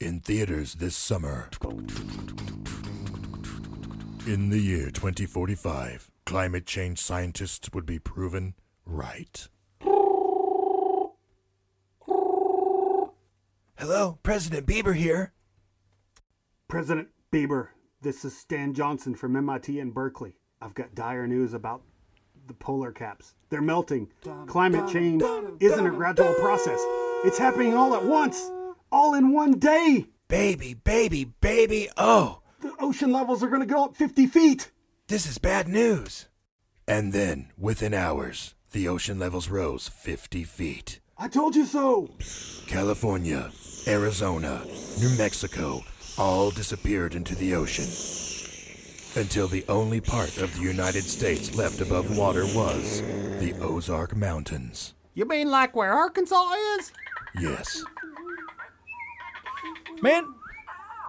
In theaters this summer. In the year 2045, climate change scientists would be proven right. Hello, President Bieber here. President Bieber, this is Stan Johnson from MIT in Berkeley. I've got dire news about the polar caps. They're melting. Climate change isn't a gradual process, it's happening all at once, all in one day. Baby, baby, baby. Oh, The ocean levels are going to go up 50 feet. this is bad news. And then, within hours, the ocean levels rose 50 feet. I told you so. California, Arizona, New Mexico all disappeared into the ocean. Until the only part of the United States left above water was the Ozark Mountains. You mean like where Arkansas is? Yes, Man,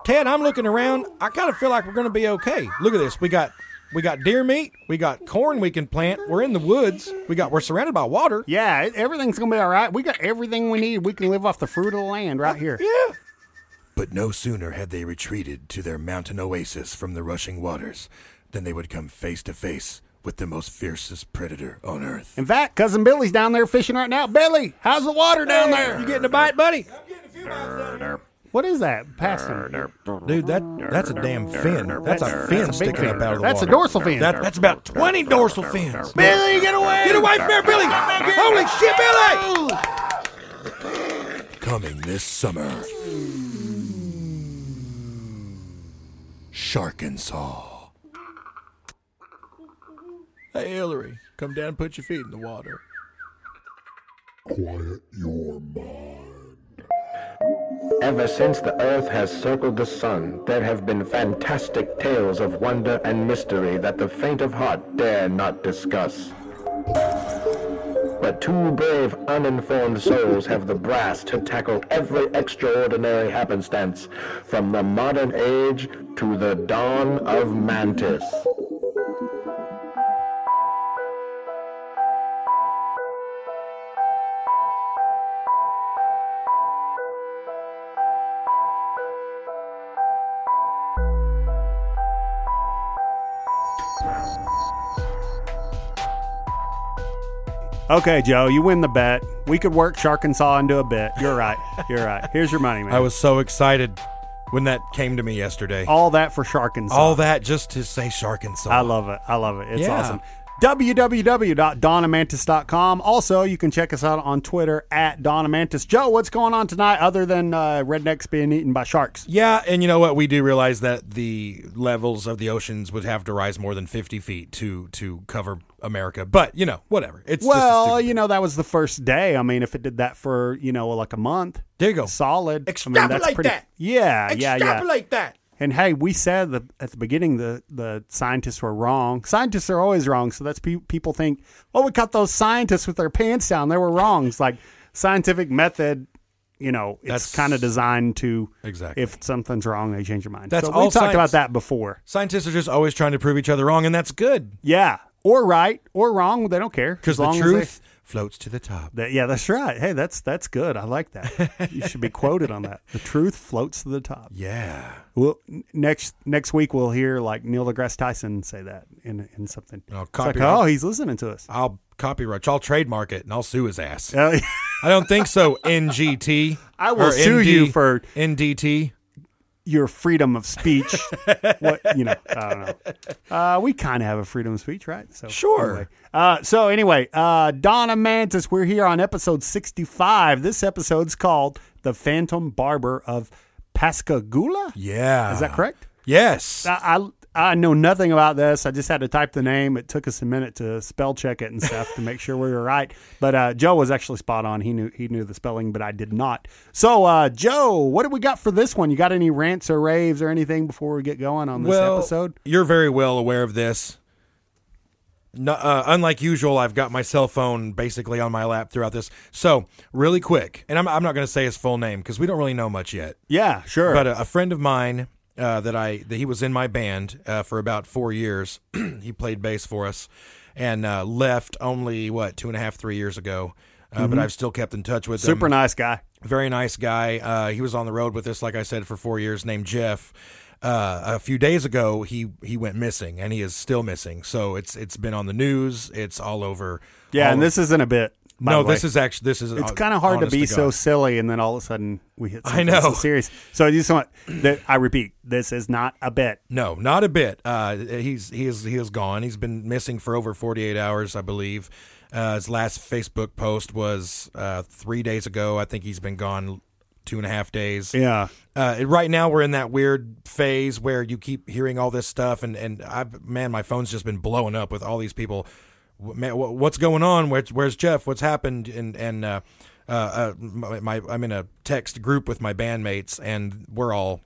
Ted, I'm looking around. I kind of feel like we're going to be okay. Look at this. We got we got deer meat. We got corn we can plant. We're in the woods. We got we're surrounded by water. Yeah, it- everything's going to be all right. We got everything we need. We can live off the fruit of the land right here. Yeah. but no sooner had they retreated to their mountain oasis from the rushing waters than they would come face to face with the most fiercest predator on earth. In fact, cousin Billy's down there fishing right now. Billy, how's the water down there? You getting a bite, buddy? What is that? Pass him. Dude, that that's a damn fin. That's a fin That's a sticking fin. up out of the That's a dorsal fin. That, that's about 20 dorsal fins. Billy, get away! Get away from there, Billy! Holy shit, Billy! Coming this summer. Sharkensaw. Hey, Hillary, come down and put your feet in the water. Quiet your mind. Ever since the earth has circled the sun, there have been fantastic tales of wonder and mystery that the faint of heart dare not discuss. But two brave, uninformed souls have the brass to tackle every extraordinary happenstance, from the modern age to the dawn of Mantis. Okay, Joe, you win the bet. We could work Shark and Saw into a bit. You're right. You're right. Here's your money, man. I was so excited when that came to me yesterday. all that for Shark and Saw. All that just to say shark and saw. I love it. I love it. It's Yeah. awesome. www.donamantis.com. Also, you can check us out on Twitter at Donamantis. Joe, what's going on tonight other than uh, rednecks being eaten by sharks? Yeah, and you know what? We do realize that the levels of the oceans would have to rise more than 50 feet to to cover America. But, you know, whatever. It's Well, you know, that was the first day. I mean, if it did that for, you know, like a month, There you go. solid. I mean, that's pretty, that. Yeah, yeah, yeah. Extrapolate that. And hey, we said that at the beginning the the scientists were wrong. Scientists are always wrong, so that's pe- people think, oh, we caught those scientists with their pants down. They were wrong. It's like scientific method. You know, it's kind of designed to Exactly. if something's wrong, they change your mind. That's so all we talked about that before. Scientists are just always trying to prove each other wrong, and that's good Yeah, or right or wrong, they don't care because the truth floats to the top. that, yeah, that's right. Hey, that's that's good. I like that. you should be quoted on that. The truth floats to the top. Yeah. Well, next next week we'll hear like Neil deGrasse Tyson say that in in something. Oh, It's like, oh, he's listening to us. I'll copyright. I'll trademark it, and I'll sue his ass. Uh, I don't think so. NGT. I will sue ND, you for NDT. Your freedom of speech. what you know? I don't know. Uh, we kind of have a freedom of speech, right? So Sure. Anyway. Uh, so anyway, uh, Donna Mantis, we're here on episode sixty-five. This episode's called "The Phantom Barber of Pascagoula." Yeah. Is that correct? Yes. I, I I know nothing about this. I just had to type the name. It took us a minute to spell check it and stuff to make sure we were right. But uh, Joe was actually spot on. He knew he knew the spelling, but I did not. So uh, Joe, what do we got for this one? You got any rants or raves or anything before we get going on this well, episode? You're very well aware of this. No, uh, unlike usual, I've got my cell phone basically on my lap throughout this. So, really quick, and I'm, I'm not going to say his full name because we don't really know much yet. Yeah, sure. But a, a friend of mine uh, that I that he was in my band uh, for about four years. he played bass for us and uh, left only what two and a half three years ago. Uh, But I've still kept in touch with him. Super nice guy. Very nice guy. Uh, he was on the road with us, like I said, for four years. Named Jeff. Uh, a few days ago, he he went missing, and he is still missing. So it's it's been on the news. It's all over. Yeah, all and this isn't a bit. No, this is actually this is. It's kind of hard to be so silly, and then all of a sudden we hit. I know. so serious. So I just want that. I repeat, this is not a bit. No, not a bit. Uh, he's he is he is gone. He's been missing for over 48 hours, I believe. Uh, his last Facebook post was uh, three days ago. I think he's been gone two and a half days. Yeah, Uh, right now, we're in that weird phase where you keep hearing all this stuff, and and I man, my phone's just been blowing up with all these people. What's going on? Where's, where's Jeff? What's happened? And and uh, uh, uh, my, my I'm in a text group with my bandmates, and we're all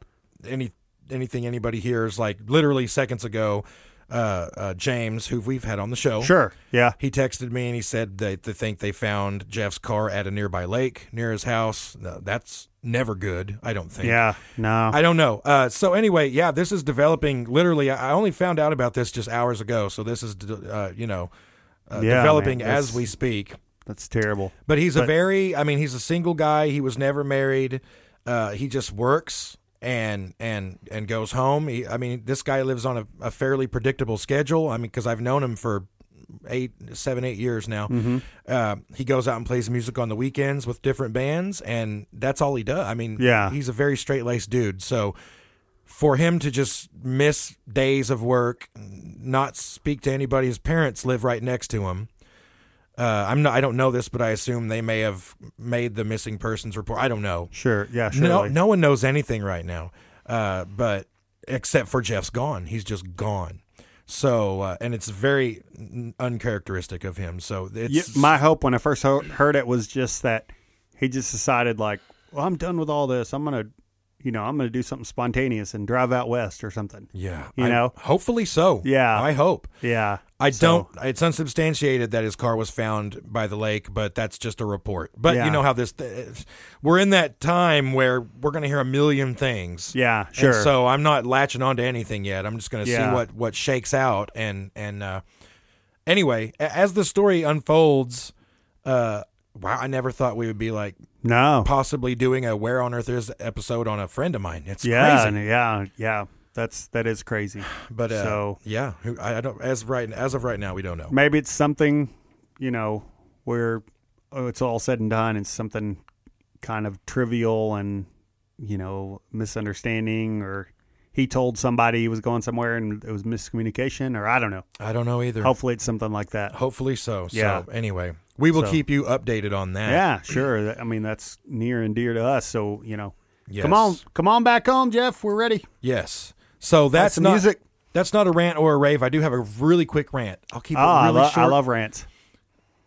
any anything anybody hears like literally seconds ago. Uh, uh, James, who we've had on the show, sure. Yeah, he texted me and he said that they think they found Jeff's car at a nearby lake near his house. That's never good. I don't think. yeah. No, I don't know. Uh, so anyway, yeah, this is developing. Literally, I I only found out about this just hours ago. So this is, uh, you know, uh, Yeah, developing man, as we speak. that's terrible. But he's a very, I mean, he's a single guy. He was never married. Uh, he just works and and and goes home. He, I mean, this guy lives on a, a fairly predictable schedule. I mean, because I've known him for eight, seven, eight years now. Mm-hmm. Uh, he goes out and plays music on the weekends with different bands, and that's all he does. I mean, Yeah. he's a very straight laced dude. So for him to just miss days of work, not speak to anybody, his parents live right next to him. Uh, I'm not. I don't know this, but I assume they may have made the missing persons report. I don't know. Sure. Yeah. Sure. No, no one knows anything right now, uh, but except for Jeff's gone. He's just gone. So, uh, and it's very uncharacteristic of him. So Yeah, it's my hope when I first ho- heard it was just that he just decided like, well, I'm done with all this. I'm gonna, you know, I'm gonna do something spontaneous and drive out west or something. yeah. you I- know? hopefully so. Yeah. I hope. Yeah. I So- don't. It's unsubstantiated that his car was found by the lake, but that's just a report. But Yeah. you know how this. We're in that time where we're going to hear a million things. Yeah. And Sure. so I'm not latching on to anything yet. I'm just going to Yeah. see what what shakes out. And and uh, anyway, as the story unfolds, uh, wow, I never thought we would be like no. possibly doing a Where on Earth Is episode on a friend of mine. It's Yeah. crazy. yeah. Yeah. That's that is crazy. But uh, so yeah, I, I don't as right as of right now we don't know. maybe it's something, you know, where oh, it's all said and done. It's something kind of trivial and you know misunderstanding, or he told somebody he was going somewhere and it was miscommunication, or I don't know. I don't know either. Hopefully, it's something like that. Hopefully so. Yeah. So anyway, we will So- keep you updated on that. Yeah, sure. I mean, that's near and dear to us. So you know, Yes. come on, come on back home, Jeff. We're ready. Yes. So that's not music. That's not a rant or a rave. I do have a really quick rant. I'll keep it ah, I, really lo- short. I love rants.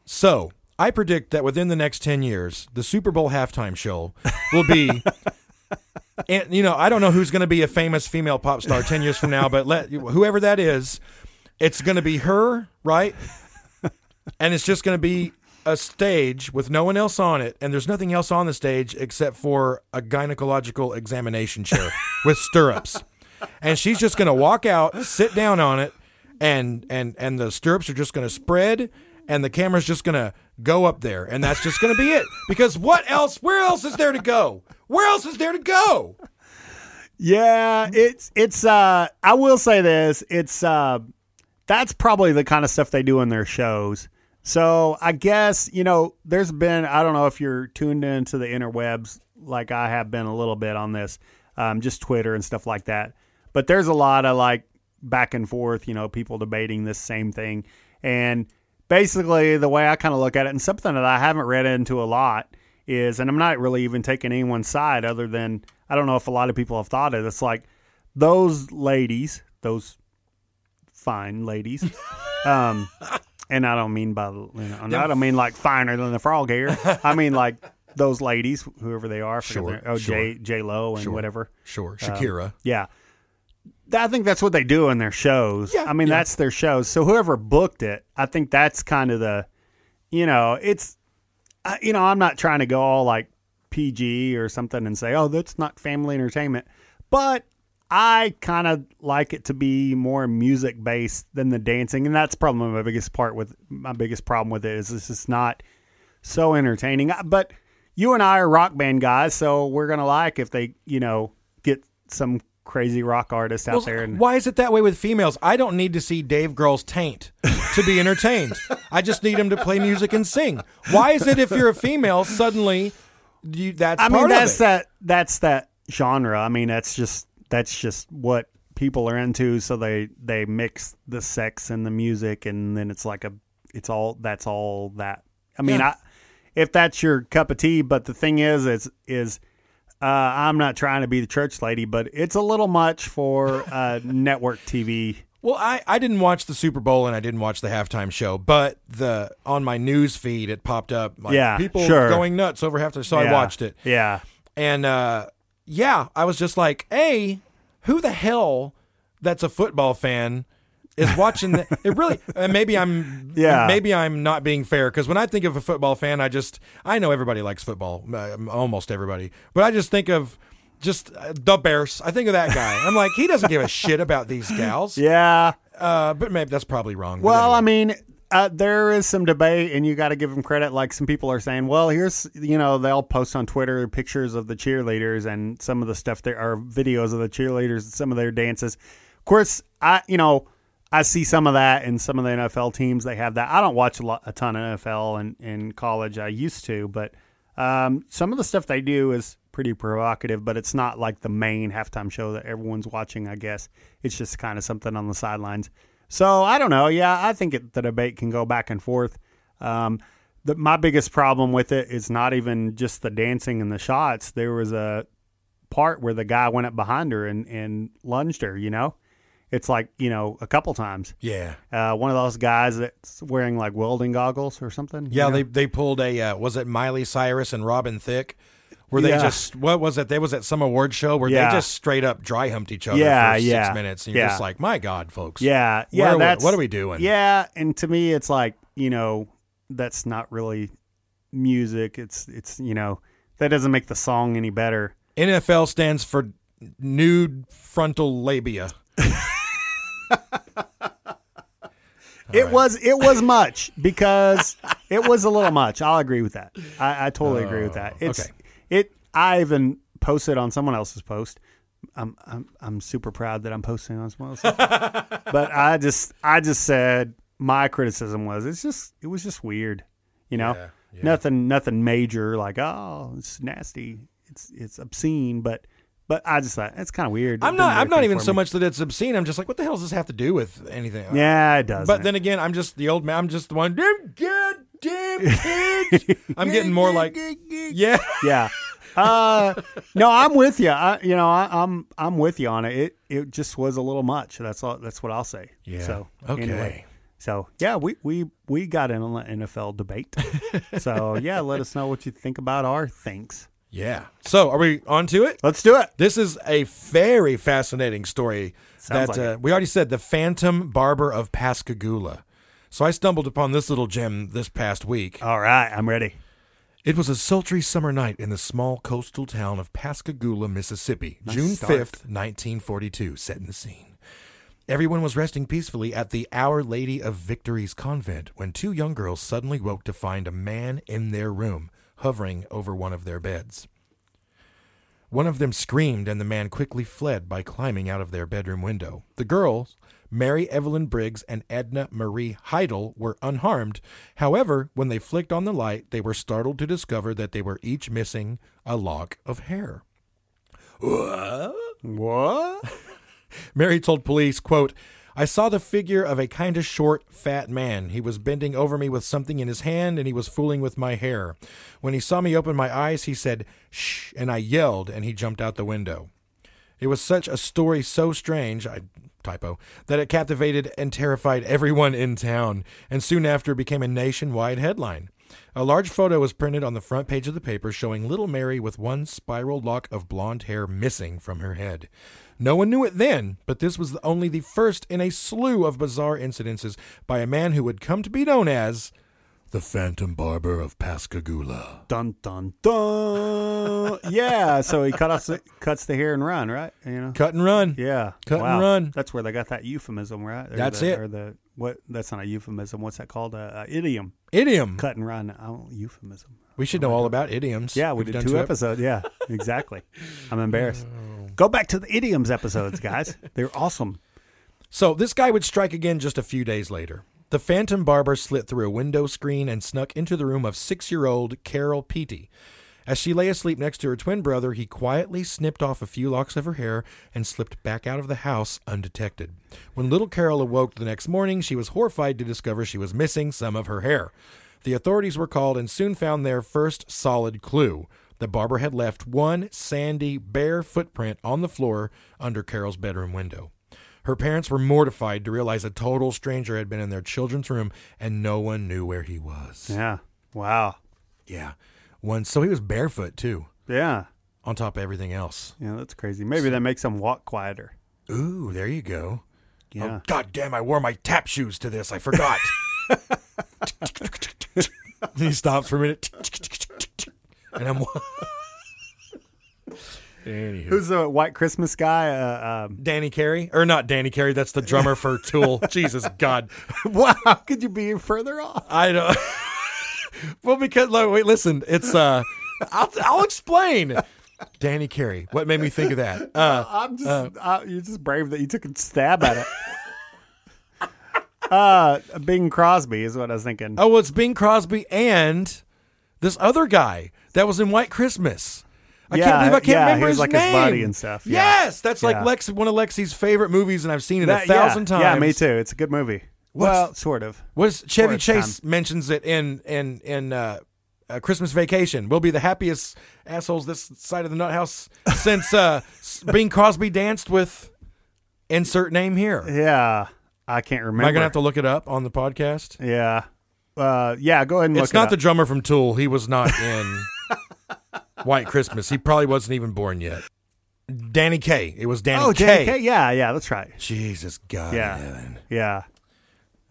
So I predict that within the next ten years, the Super Bowl halftime show will be. And you know, I don't know who's going to be a famous female pop star ten years from now, but let whoever that is, it's going to be her, right? And it's just going to be a stage with no one else on it, and there's nothing else on the stage except for a gynecological examination chair with stirrups. And she's just going to walk out, sit down on it, and and and the stirrups are just going to spread, and the camera's just going to go up there, and that's just going to be it. Because what else? Where else is there to go? Where else is there to go? Yeah, it's it's. uh I will say this. It's uh that's probably the kind of stuff they do in their shows. So I guess you know, there's been. I don't know if you're tuned into the interwebs like I have been a little bit on this, um, just Twitter and stuff like that. But there's a lot of like back and forth. You know, people debating this same thing, and basically the way I kind of look at it, and something that I haven't read into a lot is, and I'm not really even taking anyone's side other than I don't know if a lot of people have thought it. It's like those ladies, those fine ladies, um, and I don't mean by you know, I don't mean like finer than the frog here. I mean like those ladies, whoever they are, Sure, their- oh sure. J J Lo and Sure. whatever. Sure, um, Shakira. Yeah. I think that's what they do in their shows. Yeah, I mean, yeah. that's their shows. So whoever booked it, I think that's kind of the, you know, it's, I- you know, I'm not trying to go all like PG or something and say, oh, that's not family entertainment. But I kind of like it to be more music based than the dancing. And that's probably my biggest part with my biggest problem with it is this is not so entertaining. But you and I are rock band guys, so we're gonna like if they, you know, get some crazy rock artist out Well, there. And why is it that way with females? I don't need to see Dave Grohl's taint to be entertained. I just need him to play music and sing. Why is it if you're a female suddenly you, that's I mean, that's that that's that genre. I mean, that's just that's just what people are into. So they they mix the sex and the music, and then it's like a it's all that's all that. I mean, Yeah. I if that's your cup of tea, but the thing is, is is uh, I'm not trying to be the church lady, but it's a little much for uh, network TV. Well, I, I didn't watch the Super Bowl and I didn't watch the halftime show, but the on my news feed it popped up like Yeah, people sure. going nuts over halftime. So I watched it. Yeah, And uh, yeah, I was just like, "Hey, who the hell that's a football fan is watching the, it really uh, maybe I'm Yeah. maybe I'm not being fair cuz when I think of a football fan, I just I know everybody likes football, uh, almost everybody. But I just think of just uh, the Bears. I think of that guy. I'm like, he doesn't give a shit about these gals. yeah. Uh, but maybe that's probably wrong. Well, I mean, uh, there is some debate, and you got to give them credit. Like some people are saying, well, here's you know they'll post on Twitter pictures of the cheerleaders and some of the stuff there are videos of the cheerleaders and some of their dances. Of course, I you know I see some of that in some of the NFL teams. They have that. I don't watch a, lot, a ton of NFL in, in college. I used to, but um, some of the stuff they do is pretty provocative. But it's not like the main halftime show that everyone's watching. I guess it's just kind of something on the sidelines. So I don't know. Yeah, I think it, the debate can go back and forth. Um, the, my biggest problem with it is not even just the dancing and the shots. There was a part where the guy went up behind her and, and lunged her. You know, it's like you know a couple times. yeah. Uh, one of those guys that's wearing like welding goggles or something. you Yeah, know? they they pulled a uh, was it Miley Cyrus and Robin Thicke, where they Yeah. just what was it? There was at some award show where Yeah. they just straight up dry humped each other Yeah, for six yeah, minutes, and you're just like, my God, folks, Yeah, yeah. Where are we- that's what are we doing? Yeah, and to me, it's like you know, that's not really music. It's it's you know, that doesn't make the song any better. NFL stands for nude frontal labia. it was it was much because it was a little much. I'll agree with that. I, I totally agree with that. Oh, it's Oh, okay. It. I even posted on someone else's post. I'm I'm I'm super proud that I'm posting on someone else's. but I just I just said my criticism was it's just it was just weird, you know. Yeah, yeah. Nothing nothing major like oh it's nasty it's it's obscene but but I just thought it's kind of weird. I'm didn't I'm not even so me. much that it's obscene. I'm just like, what the hell does this have to do with anything? Yeah, it does. But then again, I'm just the old man. I'm just the one. Damn goddamn kids. I'm getting more like, yeah. yeah. Uh, no, I'm with you. I, you know, I, I'm I'm with you on it. It it just was a little much. That's all. That's what I'll say. Yeah. So Okay. Anyway, so yeah, we we we got in on the NFL debate. so yeah, let us know what you think about our things. Yeah. So, are we on to it? Let's do it. This is a very fascinating story Sounds that like uh, we already said the Phantom Barber of Pascagoula. So I stumbled upon this little gem this past week. All right, I'm ready. It was a sultry summer night in the small coastal town of Pascagoula, Mississippi, Nice June start. 5th, 1942, setting the scene. Everyone was resting peacefully at the Our Lady of Victory's convent when two young girls suddenly woke to find a man in their room, hovering over one of their beds. One of them screamed, and the man quickly fled by climbing out of their bedroom window. The girls, Mary Evelyn Briggs and Edna Marie Heidel, were unharmed. However, when they flicked on the light, they were startled to discover that they were each missing a lock of hair. What? What? Mary told police, quote, I saw the figure of a kind of short, fat man. He was bending over me with something in his hand and he was fooling with my hair. When he saw me open my eyes, he said, Shh, and I yelled and he jumped out the window. It was such a story so strange, I typo, that it captivated and terrified everyone in town, and soon after became a nationwide headline. A large photo was printed on the front page of the paper showing little Mary with one spiral lock of blonde hair missing from her head. No one knew it then, but this was only the first in a slew of bizarre incidences by a man who would come to be known as The Phantom Barber of Pascagoula. Dun dun dun. yeah. So he cut us cuts the hair and run, right? You know. Cut and Run. Yeah. Cut and run. That's where they got that euphemism, right? Or That's the, it. Or the what? That's not a euphemism. What's that called? A, a idiom. Idiom. cut and run. Oh, euphemism. We should oh know all about idioms. Yeah, we We've did two ep- episodes. Yeah, exactly. I'm embarrassed. Oh. Go back to the idioms episodes, guys. They're awesome. So this guy would strike again just a few days later. The phantom barber slit through a window screen and snuck into the room of six year old Carol Peattie. As she lay asleep next to her twin brother, he quietly snipped off a few locks of her hair and slipped back out of the house undetected. When little Carol awoke the next morning, she was horrified to discover she was missing some of her hair. The authorities were called and soon found their first solid clue. The barber had left one sandy, bare footprint on the floor under Carol's bedroom window. Her parents were mortified to realize a total stranger had been in their children's room and no one knew where he was. Yeah. Wow. Yeah. One so he was barefoot too, Yeah. on top of everything else. Yeah, that's crazy. Maybe that makes him walk quieter. Ooh, there you go. Oh, yeah. Oh god damn, I wore my tap shoes to this. I forgot. he stops for a minute. and I'm Anywho. Who's the white Christmas guy? Uh, um, Danny Carey? Or not Danny Carey, that's the drummer for Tool. Jesus God. wow. How could you be further off? I don't. well, because like, wait, listen, it's uh, I'll I'll explain. Danny Carey. What made me think of that? Uh, I'm just uh, you're just brave that you took a stab at it. uh, Bing Crosby is what I was thinking. oh, well, it's Bing Crosby and this other guy that was in White Christmas. I can't Yeah, believe I can't yeah, remember his like his name. buddy and stuff, yeah. Yes, that's like. Lex, one of Lexi's favorite movies, and I've seen it That- a thousand times. Yeah, me too. It's a good movie. well, sort of. Was Chevy its Chase mentions it in in in uh, uh, Christmas Vacation? We'll be the happiest assholes this side of the nut house since uh, Bing Crosby danced with insert name here. Yeah, I can't remember. Am I gonna have to look it up on the podcast? Yeah, uh, yeah. Go ahead and It's not it the drummer from Tool. He was not in White Christmas. He probably wasn't even born yet. Danny Kaye. It was Danny Oh, Kaye. Danny Kaye. Yeah, yeah. That's right. Jesus God. Yeah. heaven. Yeah,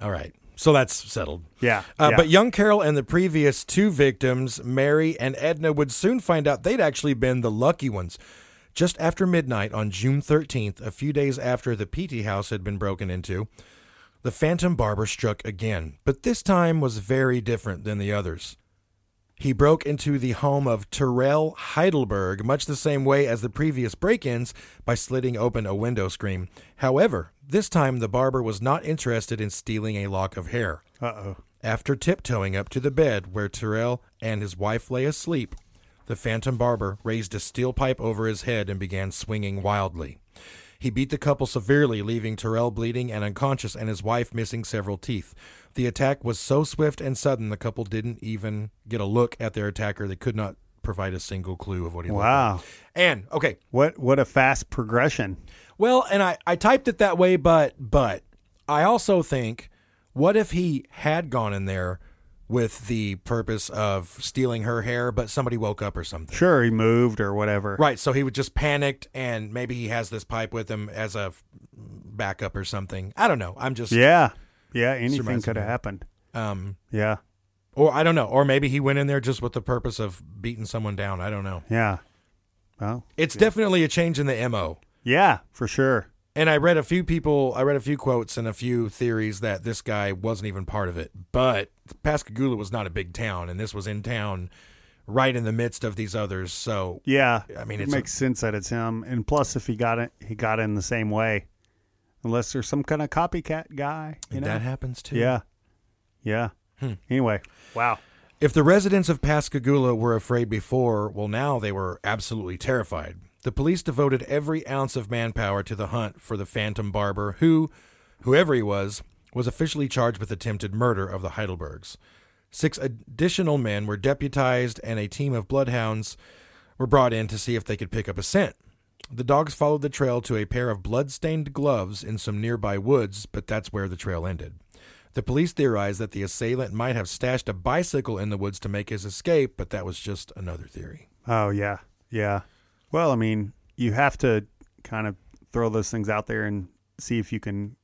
All right. So that's settled. yeah. Uh, yeah. But young Carol and the previous two victims, Mary and Edna, would soon find out they'd actually been the lucky ones. Just after midnight on June 13th, a few days after the Peattie house had been broken into, the Phantom Barber struck again, but this time was very different than the others. He broke into the home of Terrell Heidelberg much the same way as the previous break ins by slitting open a window screen. However, this time the barber was not interested in stealing a lock of hair. uh oh. After tiptoeing up to the bed where Terrell and his wife lay asleep, the phantom barber raised a steel pipe over his head and began swinging wildly. He beat the couple severely, leaving Terrell bleeding and unconscious and his wife missing several teeth. The attack was so swift and sudden the couple didn't even get a look at their attacker. They could not provide a single clue of what he looked Wow. like. And okay, What what a fast progression. well, and I, I typed it that way, but but I also think, what if he had gone in there with the purpose of stealing her hair, but somebody woke up or something? Sure, he moved or whatever. Right, so he was just panicked, and maybe he has this pipe with him as a backup or something. I don't know. I'm just Yeah. Yeah. Anything could have happened. um, Yeah. or I don't know, or maybe he went in there just with the purpose of beating someone down. I don't know. Yeah. Well. It's definitely a change in the mo. Yeah, for sure. And I read a few people, I read a few quotes and a few theories that this guy wasn't even part of it. But Pascagoula was not a big town, and this was in town, right in the midst of these others. So Yeah. I mean, it it's a- makes sense that it's him. And plus, if he got it, he got in the same way. Unless there's some kind of copycat guy, you know. that happens too. yeah. Yeah. Hmm. Anyway. Wow. If the residents of Pascagoula were afraid before, well, now they were absolutely terrified. The police devoted every ounce of manpower to the hunt for the Phantom Barber, who, whoever he was, was officially charged with attempted murder of the Heidelbergs. Six additional men were deputized, and a team of bloodhounds were brought in to see if they could pick up a scent. The dogs followed the trail to a pair of blood-stained gloves in some nearby woods, but that's where the trail ended. The police theorized that the assailant might have stashed a bicycle in the woods to make his escape, but that was just another theory. Oh yeah, yeah. Well, I mean, you have to kind of throw those things out there and see if you can,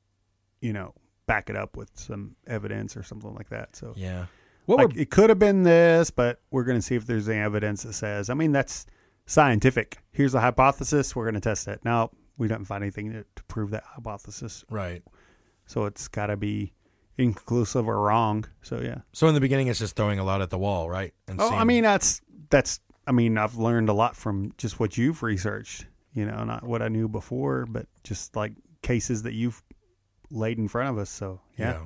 you know, back it up with some evidence or something like that. So, Yeah. What like, were, it could have been this, but we're going to see if there's any evidence that says. I mean, that's scientific. Here's a hypothesis. We're going to test it. Now we don't find anything to, to prove that hypothesis. right. So it's got to be inconclusive or wrong. So yeah. So in the beginning, it's just throwing a lot at the wall, right? And Oh, I mean that's that's. I mean I've learned a lot from just what you've researched. You know, not what I knew before, but just like cases that you've laid in front of us. So yeah.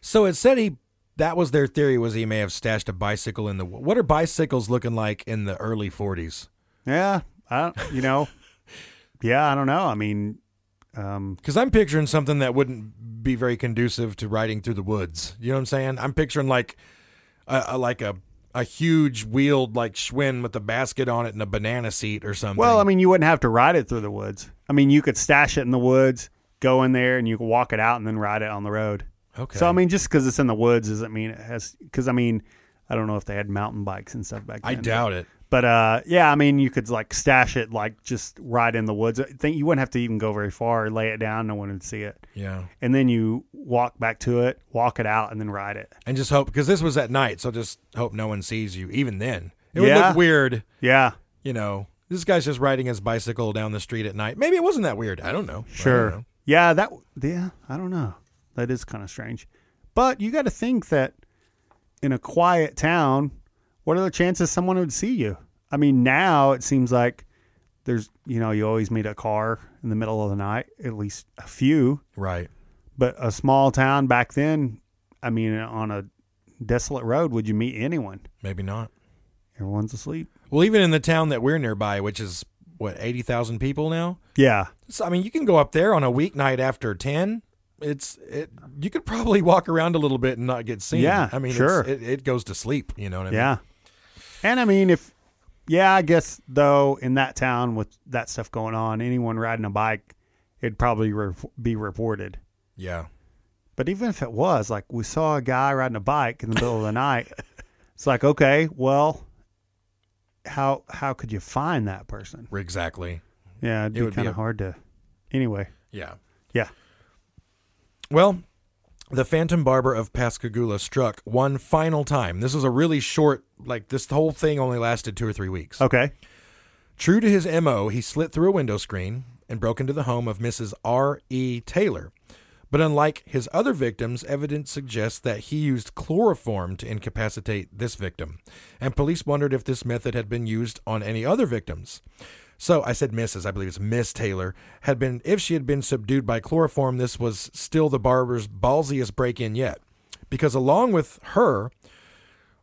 So it said he that was their theory was he may have stashed a bicycle in the. What are bicycles looking like in the early 40s? Yeah, I you know, yeah, I don't know. I mean, um, Because I'm picturing something that wouldn't be very conducive to riding through the woods. You know what I'm saying? I'm picturing like a, a like a a huge wheeled like Schwinn with a basket on it and a banana seat or something. well, I mean, you wouldn't have to ride it through the woods. I mean, you could stash it in the woods, go in there, and you could walk it out and then ride it on the road. okay. So I mean, just because it's in the woods doesn't mean it has. Because I mean, I don't know if they had mountain bikes and stuff back then. I doubt it. But uh, yeah, I mean, you could like stash it like just right in the woods. I think you wouldn't have to even go very far. Lay it down, no one would see it, Yeah. and then you walk back to it, walk it out, and then ride it. And just hope because this was at night, so just hope no one sees you. Even then, it would Yeah. look weird. Yeah, You know, this guy's just riding his bicycle down the street at night. Maybe it wasn't that weird. I don't know. I don't Sure. know. Yeah, that yeah, I don't know. That is kind of strange. But you got to think that in a quiet town, what are the chances someone would see you? I mean, now it seems like there's, you know, you always meet a car in the middle of the night, at least a few. Right. But a small town back then, I mean, on a desolate road, would you meet anyone? Maybe not. Everyone's asleep. Well, even in the town that we're nearby, which is what eighty thousand people now. Yeah. So, I mean, you can go up there on a weeknight after ten. It's it. You could probably walk around a little bit and not get seen. Yeah, I mean, sure. it, it goes to sleep. You know what I mean? Yeah. And I mean, if, yeah, I guess though, in that town with that stuff going on, anyone riding a bike, it'd probably re- be reported. Yeah. But even if it was, like, we saw a guy riding a bike in the middle of the night, it's like, okay, well, how how could you find that person? Exactly. Yeah, it'd It be would be kind of a- hard to. Anyway, Yeah. yeah. Well, the Phantom Barber of Pascagoula struck one final time. This was a really short, like this whole thing only lasted two or three weeks. Okay. True to his MO, he slit through a window screen and broke into the home of Mrs. R. E. Taylor. But unlike his other victims, evidence suggests that he used chloroform to incapacitate this victim, and police wondered if this method had been used on any other victims. So I said Mrs. I believe it's Miss Taylor had been if she had been subdued by chloroform, this was still the barber's ballsiest break-in yet, because along with her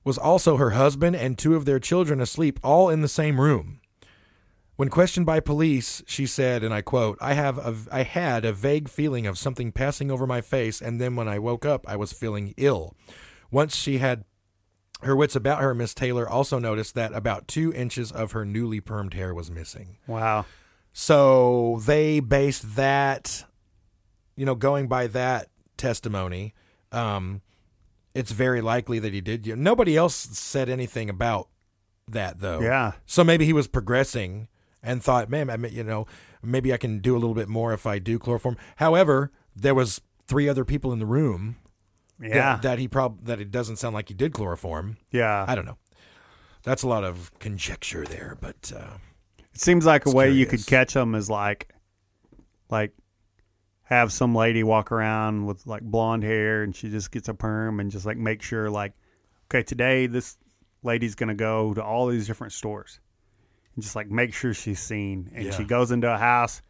was also her husband and two of their children asleep, all in the same room. When questioned by police, she said, and I quote, "I have a, I had a vague feeling of something passing over my face, and then when I woke up, I was feeling ill." Once she had her wits about her, Miss Taylor also noticed that about two inches of her newly permed hair was missing. Wow. So they based that, you know, going by that testimony, um, it's very likely that he did. Nobody else said anything about that though. Yeah. So maybe he was progressing and thought, man, I mean, you know, maybe I can do a little bit more if I do chloroform. However, there was three other people in the room. That- Yeah. That, he prob that it doesn't sound like he did chloroform. yeah. I don't know. That's a lot of conjecture there, but uh, It seems like a way you could catch them is like, like, have some lady walk around with like blonde hair and she just gets a perm and just like make sure like, okay, today this lady's gonna go to all these different stores and just like make sure she's seen. And she goes into a house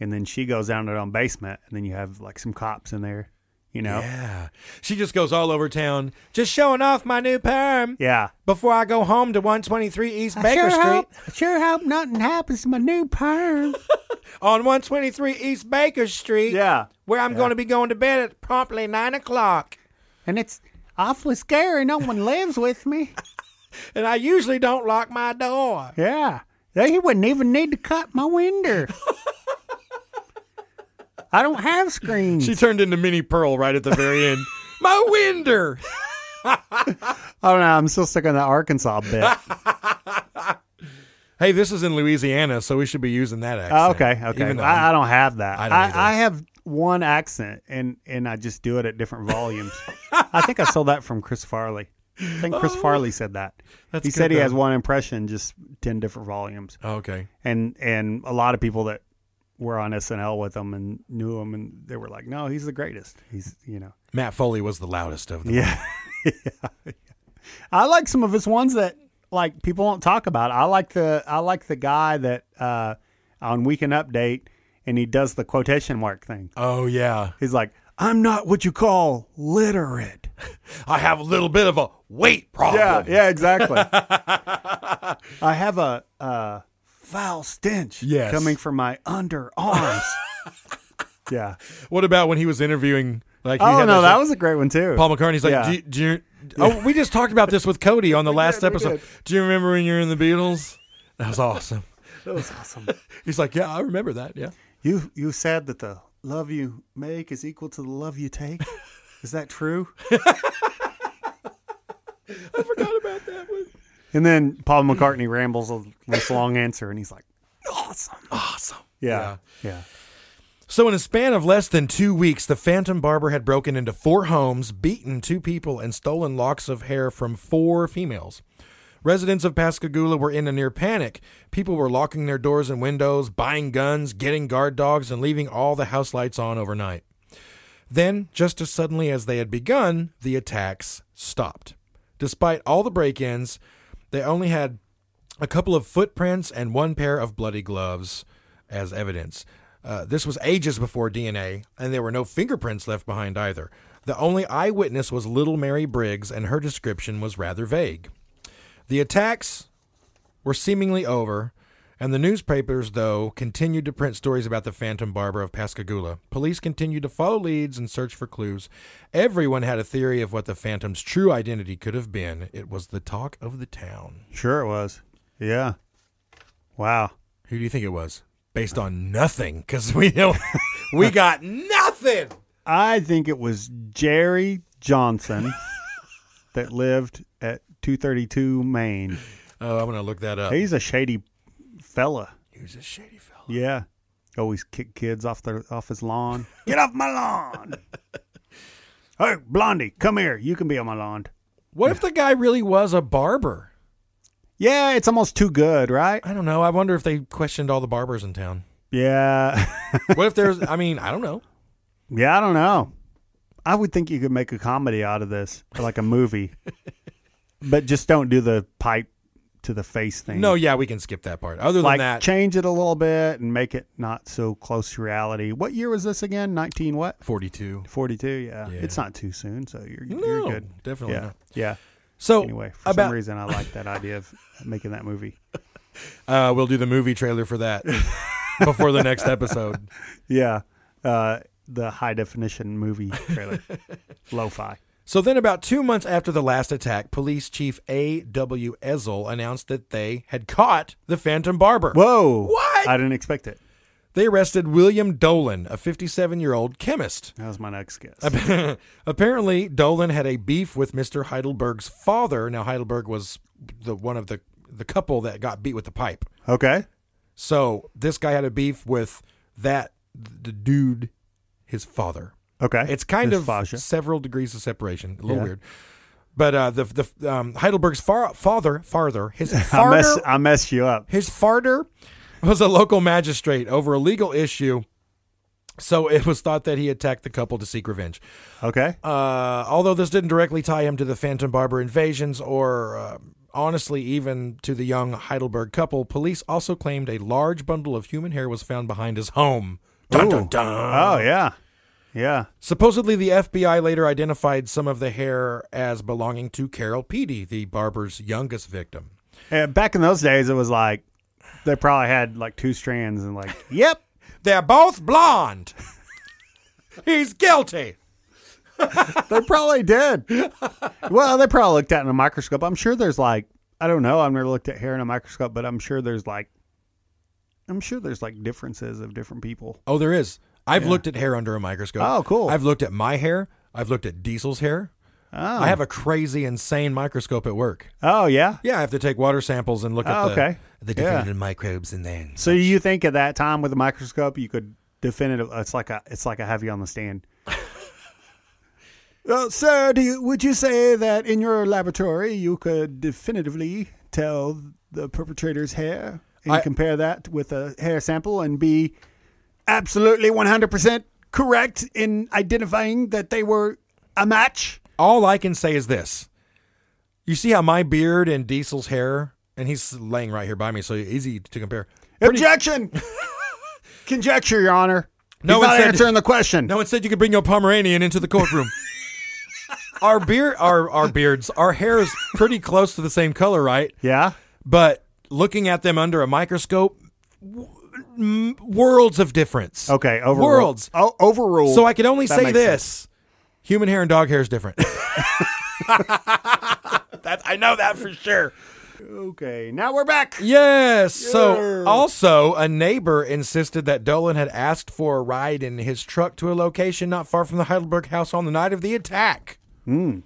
and then she goes down to the basement and then you have like some cops in there, you know? yeah, she just goes all over town, just showing off my new perm Yeah. before I go home to 123 East Baker Street. I sure hope nothing happens to my new perm. On 123 East Baker Street, yeah. where I'm going to be going to bed at promptly nine o'clock. And it's awfully scary. No one lives with me. And I usually don't lock my door. Yeah. He wouldn't even need to cut my window. I don't have screens. She turned into Minnie Pearl right at the very end. my winder. Oh, I don't know. I'm still stuck on that Arkansas bit. Hey, this is in Louisiana, so we should be using that accent. Oh, okay. Okay. Even I, I don't have that. I I. I, have one accent, and and I just do it at different volumes. I think I stole that from Chris Farley. I think Chris oh. Farley said that. Oh. He said he though. has one impression, just ten different volumes. Oh, okay. and and a lot of people that were on SNL with him and knew him, and they were like, "No, he's the greatest." He's you know, Matt Foley was the loudest of them. yeah. yeah. I like some of his ones that like people won't talk about. I like the I like the guy that uh, on Weekend Update and he does the quotation mark thing. Oh yeah. He's like, "I'm not what you call literate." I have a little bit of a weight problem. Yeah, yeah, exactly. I have a, uh foul stench Yes. coming from my underarms. yeah. What about when he was interviewing? Like, he Oh no, that was a great one too. Paul McCartney's like, Yeah. do, you- do you, oh, we just talked about this with Cody on the last did, episode. Do you remember when you were in the Beatles? That was awesome. that was awesome. He's like, yeah, I remember that. Yeah. You you said that the love you make is equal to the love you take. Is that true? I forgot about that one. And then Paul McCartney rambles a this long answer, and he's like, "Awesome, Awesome. yeah, yeah." So, in a span of less than two weeks, the Phantom Barber had broken into four homes, beaten two people, and stolen locks of hair from four females. Residents of Pascagoula were in a near panic. People were locking their doors and windows, buying guns, getting guard dogs, and leaving all the house lights on overnight. Then, just as suddenly as they had begun, the attacks stopped. Despite all the break ins, they only had a couple of footprints and one pair of bloody gloves as evidence. Uh, this was ages before DNA, and there were no fingerprints left behind either. The only eyewitness was little Mary Briggs, and her description was rather vague. The attacks were seemingly over, and the newspapers, though, continued to print stories about the Phantom Barber of Pascagoula. Police continued to follow leads and search for clues. Everyone had a theory of what the Phantom's true identity could have been. It was the talk of the town. Sure, it was. Yeah. Wow. Who do you think it was? Based on nothing, because we know we got nothing. I think it was Jerry Johnson that lived at 232 Main. Oh, I'm gonna look that up. He's a shady fella. He was a shady fellow. Yeah. Always kick kids off their off his lawn. Get off my lawn. hey, Blondie, come here. You can be on my lawn. What if the guy really was a barber? Yeah, it's almost too good, right? I don't know. I wonder if they questioned all the barbers in town. Yeah. What if there's? I mean, I don't know. yeah, I don't know. I would think you could make a comedy out of this, like a movie. but just don't do the pipe to the face thing. No, yeah, we can skip that part. Other than that, change it a little bit and make it not so close to reality. What year was this again? 19 what? 42. 42, yeah. Yeah. It's not too soon, so you're, No, you're good. definitely yeah. not. Yeah. So Anyway, for about some reason I like that idea of making that movie. uh, we'll do the movie trailer for that before the next episode. Yeah. Uh, the high definition movie trailer. Lo-fi. So then, about two months after the last attack, Police Chief A. W. Ezel announced that they had caught the Phantom Barber. Whoa. What? I didn't expect it. They arrested William Dolan, a 57 year old chemist. That was my next guess. Apparently, Dolan had a beef with Mr. Heidelberg's father. Now, Heidelberg was the one of the the couple that got beat with the pipe. Okay. So this guy had a beef with that the dude, his father. Okay. It's kind of several degrees of separation. A little Yeah. weird. But uh, the the um, Heidelberg's far, father, farther, his I, farther, mess, I messed you up. his farter was a local magistrate over a legal issue. So it was thought that he attacked the couple to seek revenge. Okay. Uh, although this didn't directly tie him to the Phantom Barber invasions or uh, honestly even to the young Heidelberg couple, police also claimed a large bundle of human hair was found behind his home. Dun, dun, dun. Oh, yeah. Yeah. Supposedly, the FBI later identified some of the hair as belonging to Carol Peattie, the barber's youngest victim. Back in those days, it was like they probably had like two strands and like, yep. They're both blonde. He's guilty. They probably did. well, they probably looked at it in a microscope. I'm sure there's like, I don't know. I've never looked at hair in a microscope, but I'm sure there's like, I'm sure there's like differences of different people. Oh, there is. I've looked at hair under a microscope. Oh, cool. I've looked at my hair. I've looked at Diesel's hair. Oh. I have a crazy, insane microscope at work. Oh, yeah. Yeah, I have to take water samples and look at Oh, the, okay. the different Yeah. microbes in there. So you think at that time with a microscope, you could definitive? It's like a, it's like have you on the stand. well, uh, sir, do you, would you say that in your laboratory you could definitively tell the perpetrator's hair and I- compare that with a hair sample and be absolutely 100% correct in identifying that they were a match. All I can say is this. You see how my beard and Diesel's hair, and he's laying right here by me, so easy to compare. Pretty- Objection. Conjecture, Your Honor. No He's one not said- answering the question. No one said you could bring your Pomeranian into the courtroom. our beard, our our beards, our hair is pretty close to the same color, right? Yeah. But looking at them under a microscope, m- worlds of difference. Okay. Overruled. Worlds. Oh, overruled. So I can only That say makes this: sense. human hair and dog hair is different. that I know that for sure. Okay. Now we're back. Yes. So also a neighbor insisted that Dolan had asked for a ride in his truck to a location not far from the Heidelberg house on the night of the attack. Hmm.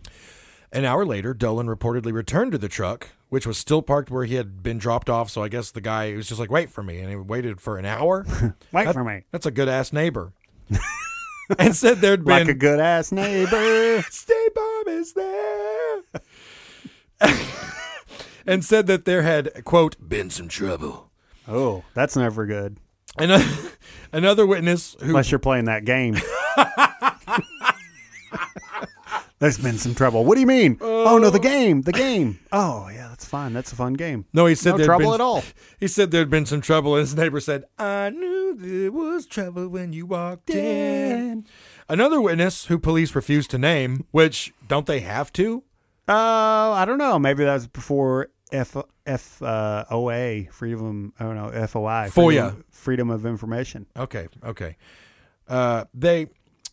An hour later, Dolan reportedly returned to the truck, which was still parked where he had been dropped off. So I guess the guy was just like, "Wait for me," and he waited for an hour. Wait That- for me. That's a good ass neighbor. and said there'd been Like a good ass neighbor. State Farm is there. and said that there had quote Been some trouble. oh, that's never good. another, another witness who Unless you're playing that game. There's been some trouble. What do you mean? oh no, the game, the game. Oh yeah, that's fine. That's a fun game. no he said no there'd trouble been, at all. He said there'd been some trouble, and his neighbor said, "I knew there was trouble when you walked in." Another witness who police refused to name, which don't they have to? Uh, I don't know. Maybe that was before F F uh, OA freedom. I don't know FOI. FOIA. Freedom, freedom of information. Okay, okay. Uh, they,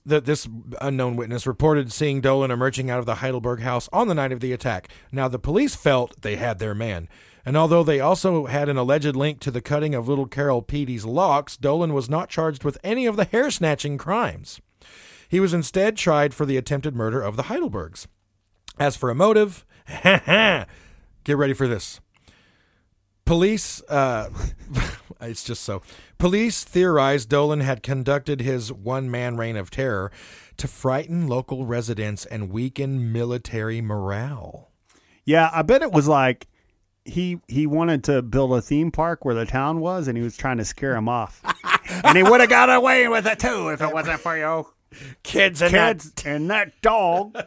the, this unknown witness reported seeing Dolan emerging out of the Heidelberg house on the night of the attack. Now, the police felt they had their man. And although they also had an alleged link to the cutting of little Carol Peattie's locks, Dolan was not charged with any of the hair snatching crimes. He was instead tried for the attempted murder of the Heidelbergs. As for a motive, get ready for this. Police, uh, it's just so. Police theorized Dolan had conducted his one man reign of terror to frighten local residents and weaken military morale. Yeah, I bet it was like he he wanted to build a theme park where the town was, and he was trying to scare him off. and he would have got away with it too if it wasn't for you Kids and kids and that dog.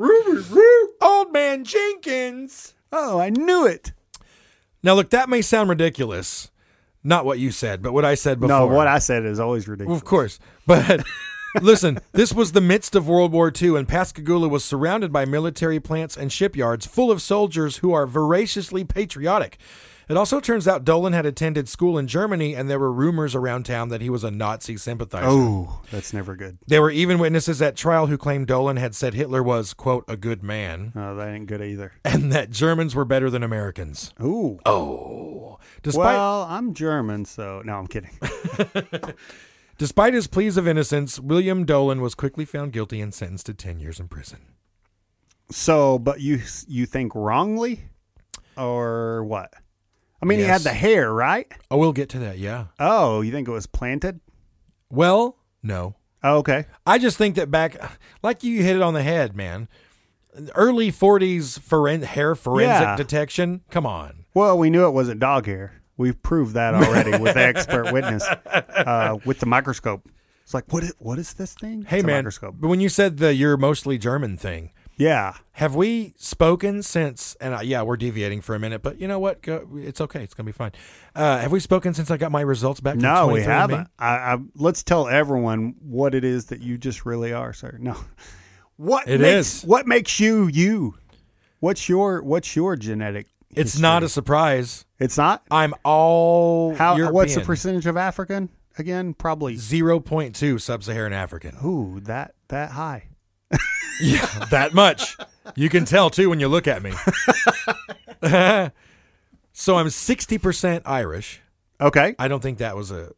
old man Jenkins. Oh, I knew it. Now, look, that may sound ridiculous. Not what you said, but what I said before. No, what I said is always ridiculous. of course. But listen, this was the midst of World War II, and Pascagoula was surrounded by military plants and shipyards full of soldiers who are voraciously patriotic. It also turns out Dolan had attended school in Germany, and there were rumors around town that he was a Nazi sympathizer. Oh, that's never good. There were even witnesses at trial who claimed Dolan had said Hitler was, quote, a good man, No, that ain't good either. and that Germans were better than Americans. Ooh. Oh. Despite, Well, I'm German, so no, I'm kidding. despite his pleas of innocence, William Dolan was quickly found guilty and sentenced to 10 years in prison. So, but you you think wrongly, or what? I mean, he had the hair, right? Oh, we'll get to that, yeah. Oh, you think it was planted? Well, no. Oh, okay. I just think that back, like you hit it on the head, man. Early 40s foren- hair forensic Yeah. detection. Come on. Well, we knew it wasn't dog hair. We've proved that already with the expert witness uh, with the microscope. It's like, what is, what is this thing? Hey, man. microscope. But when you said the you're mostly German thing, Yeah. have we spoken since? And uh, yeah, we're deviating for a minute, but you know what? Go, it's okay. It's gonna be fine. Uh, have we spoken since I got my results back? No, we haven't. I, I, let's tell everyone what it is that you just really are, sir. No. What It makes, is. What makes you you? What's your What's your genetic? It's history? not a surprise. It's not. I'm all How? What's the percentage of African again? Probably. Zero point two sub-Saharan African. Ooh, that that high. Yeah, that much. You can tell too when you look at me. so I'm 60% Irish. Okay. I don't think that was a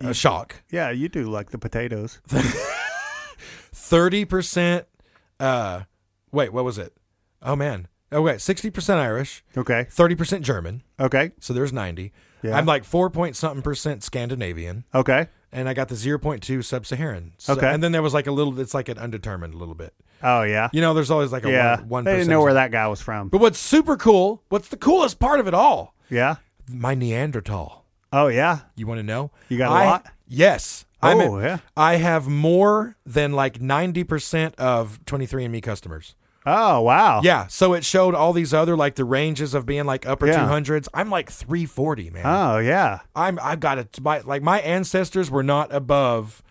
a shock. Yeah, you do like the potatoes. 30% uh wait, what was it? Oh man. Oh wait, 60% Irish, Okay. 30% German. Okay. So there's 90. Yeah. I'm like 4 point something percent Scandinavian Okay. And I got the 0.2 sub-Saharan. So, Okay. And then there was like a little it's like an undetermined a little bit. Oh yeah. You know, there's always like a yeah. one, one they didn't know where that guy was from. But what's super cool, what's the coolest part of it all? Yeah. My Neanderthal. Oh yeah. You want to know? You got a I- lot? Yes. Oh, I'm- yeah. I have more than like 90% of 23andMe customers. Oh wow. Yeah. So it showed all these other, like the ranges of being like upper Yeah. 200s. I'm like 340, man. Oh yeah. I'm, I've got it. My, like my ancestors were not above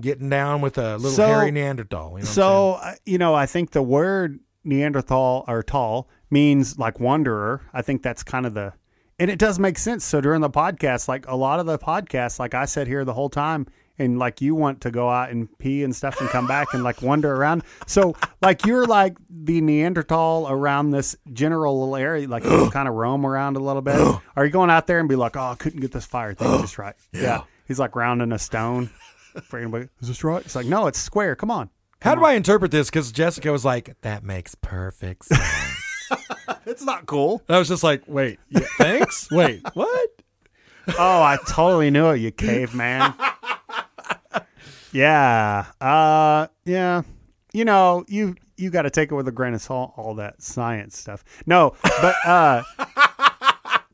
getting down with a little So- hairy Neanderthal. You know what I'm So uh, you know, I think the word Neanderthal or tall means like wanderer. I think that's kind of the, and it does make sense. So during the podcast, like a lot of the podcasts, like I said here the whole time, and like you want to go out and pee and stuff and come back and like wander around. So like you're like the Neanderthal around this general little area, like you kind of roam around a little bit. Are you going out there and be like, oh, I couldn't get this fire thing just right? Yeah. He's like rounding a stone. For anybody, is this right? It's like, no, it's square. Come on. How do I interpret this? Because Jessica was like, "That makes perfect sense." It's not cool. And I was just like, "Wait, yeah, thanks. Wait, what?" Oh, I totally knew it, you caveman. yeah. Uh yeah. You know, you you got to take it with a grain of salt all that science stuff. No, but uh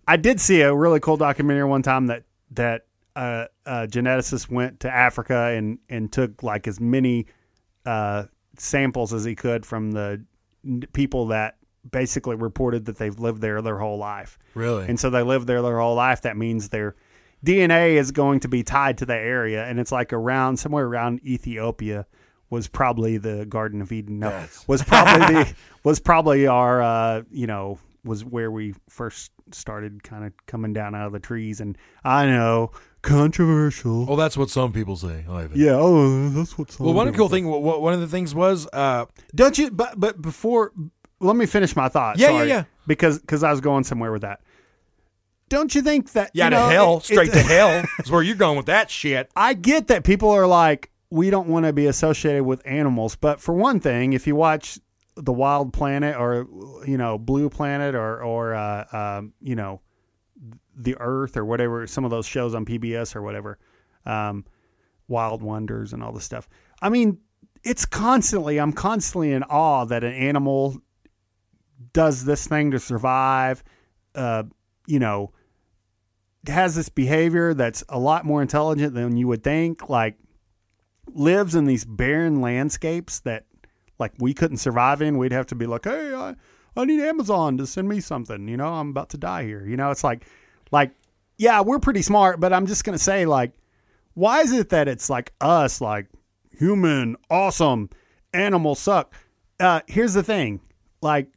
I did see a really cool documentary one time that that uh, a geneticist went to Africa and and took like as many uh samples as he could from the people that basically reported that they've lived there their whole life. Really? And so they live there their whole life. That means their DNA is going to be tied to the area, and it's like around somewhere around Ethiopia was probably the Garden of Eden. No, was probably the was probably our uh, you know was where we first started kind of coming down out of the trees. And I know controversial. Well, that's what some people say. Yeah, oh, that's what's. Well, one cool thing. wh- wh- One of the things was, uh, Don't you? But but before, let me finish my thought. Yeah, yeah, yeah. Because because I was going somewhere with that. Don't you think that? yeah, you to hell, it- straight it- to hell is where you're going with that shit. I get that people are like, we don't want to be associated with animals, but for one thing, if you watch the Wild Planet or you know Blue Planet or or uh, um, you know the Earth or whatever, some of those shows on PBS or whatever, um, Wild Wonders and all this stuff. I mean, it's constantly. I'm constantly in awe that an animal does this thing to survive. Uh, you know, has this behavior that's a lot more intelligent than you would think. Like, lives in these barren landscapes that, like, we couldn't survive in. We'd have to be like, hey, I, I need Amazon to send me something. You know, I'm about to die here. You know, it's like, like, yeah, we're pretty smart, but I'm just gonna say, like, why is it that it's like us, like human, awesome, animal suck? Uh, here's the thing, like,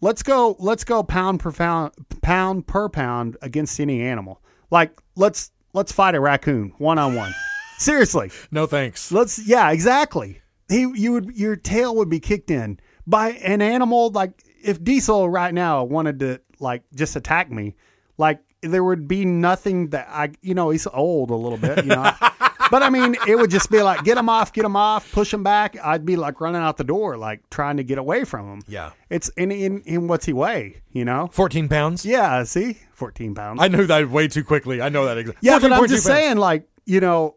let's go, let's go pound per pound, pound per pound against any animal. Like, let's let's fight a raccoon one on one. Seriously, No thanks. let's. Yeah, exactly. He, you would, your tail would be kicked in by an animal. Like, if Diesel right now wanted to, like, just attack me, like, there would be nothing that I, you know, he's old a little bit, you know. But I mean, it would just be like, get him off, get him off, push him back. I'd be like running out the door, like trying to get away from him. Yeah. It's in in, in what's he weigh? You know? 14 pounds. Yeah. See, fourteen pounds. I knew that way too quickly. I know that exactly. yeah, but I'm just saying, like, you know,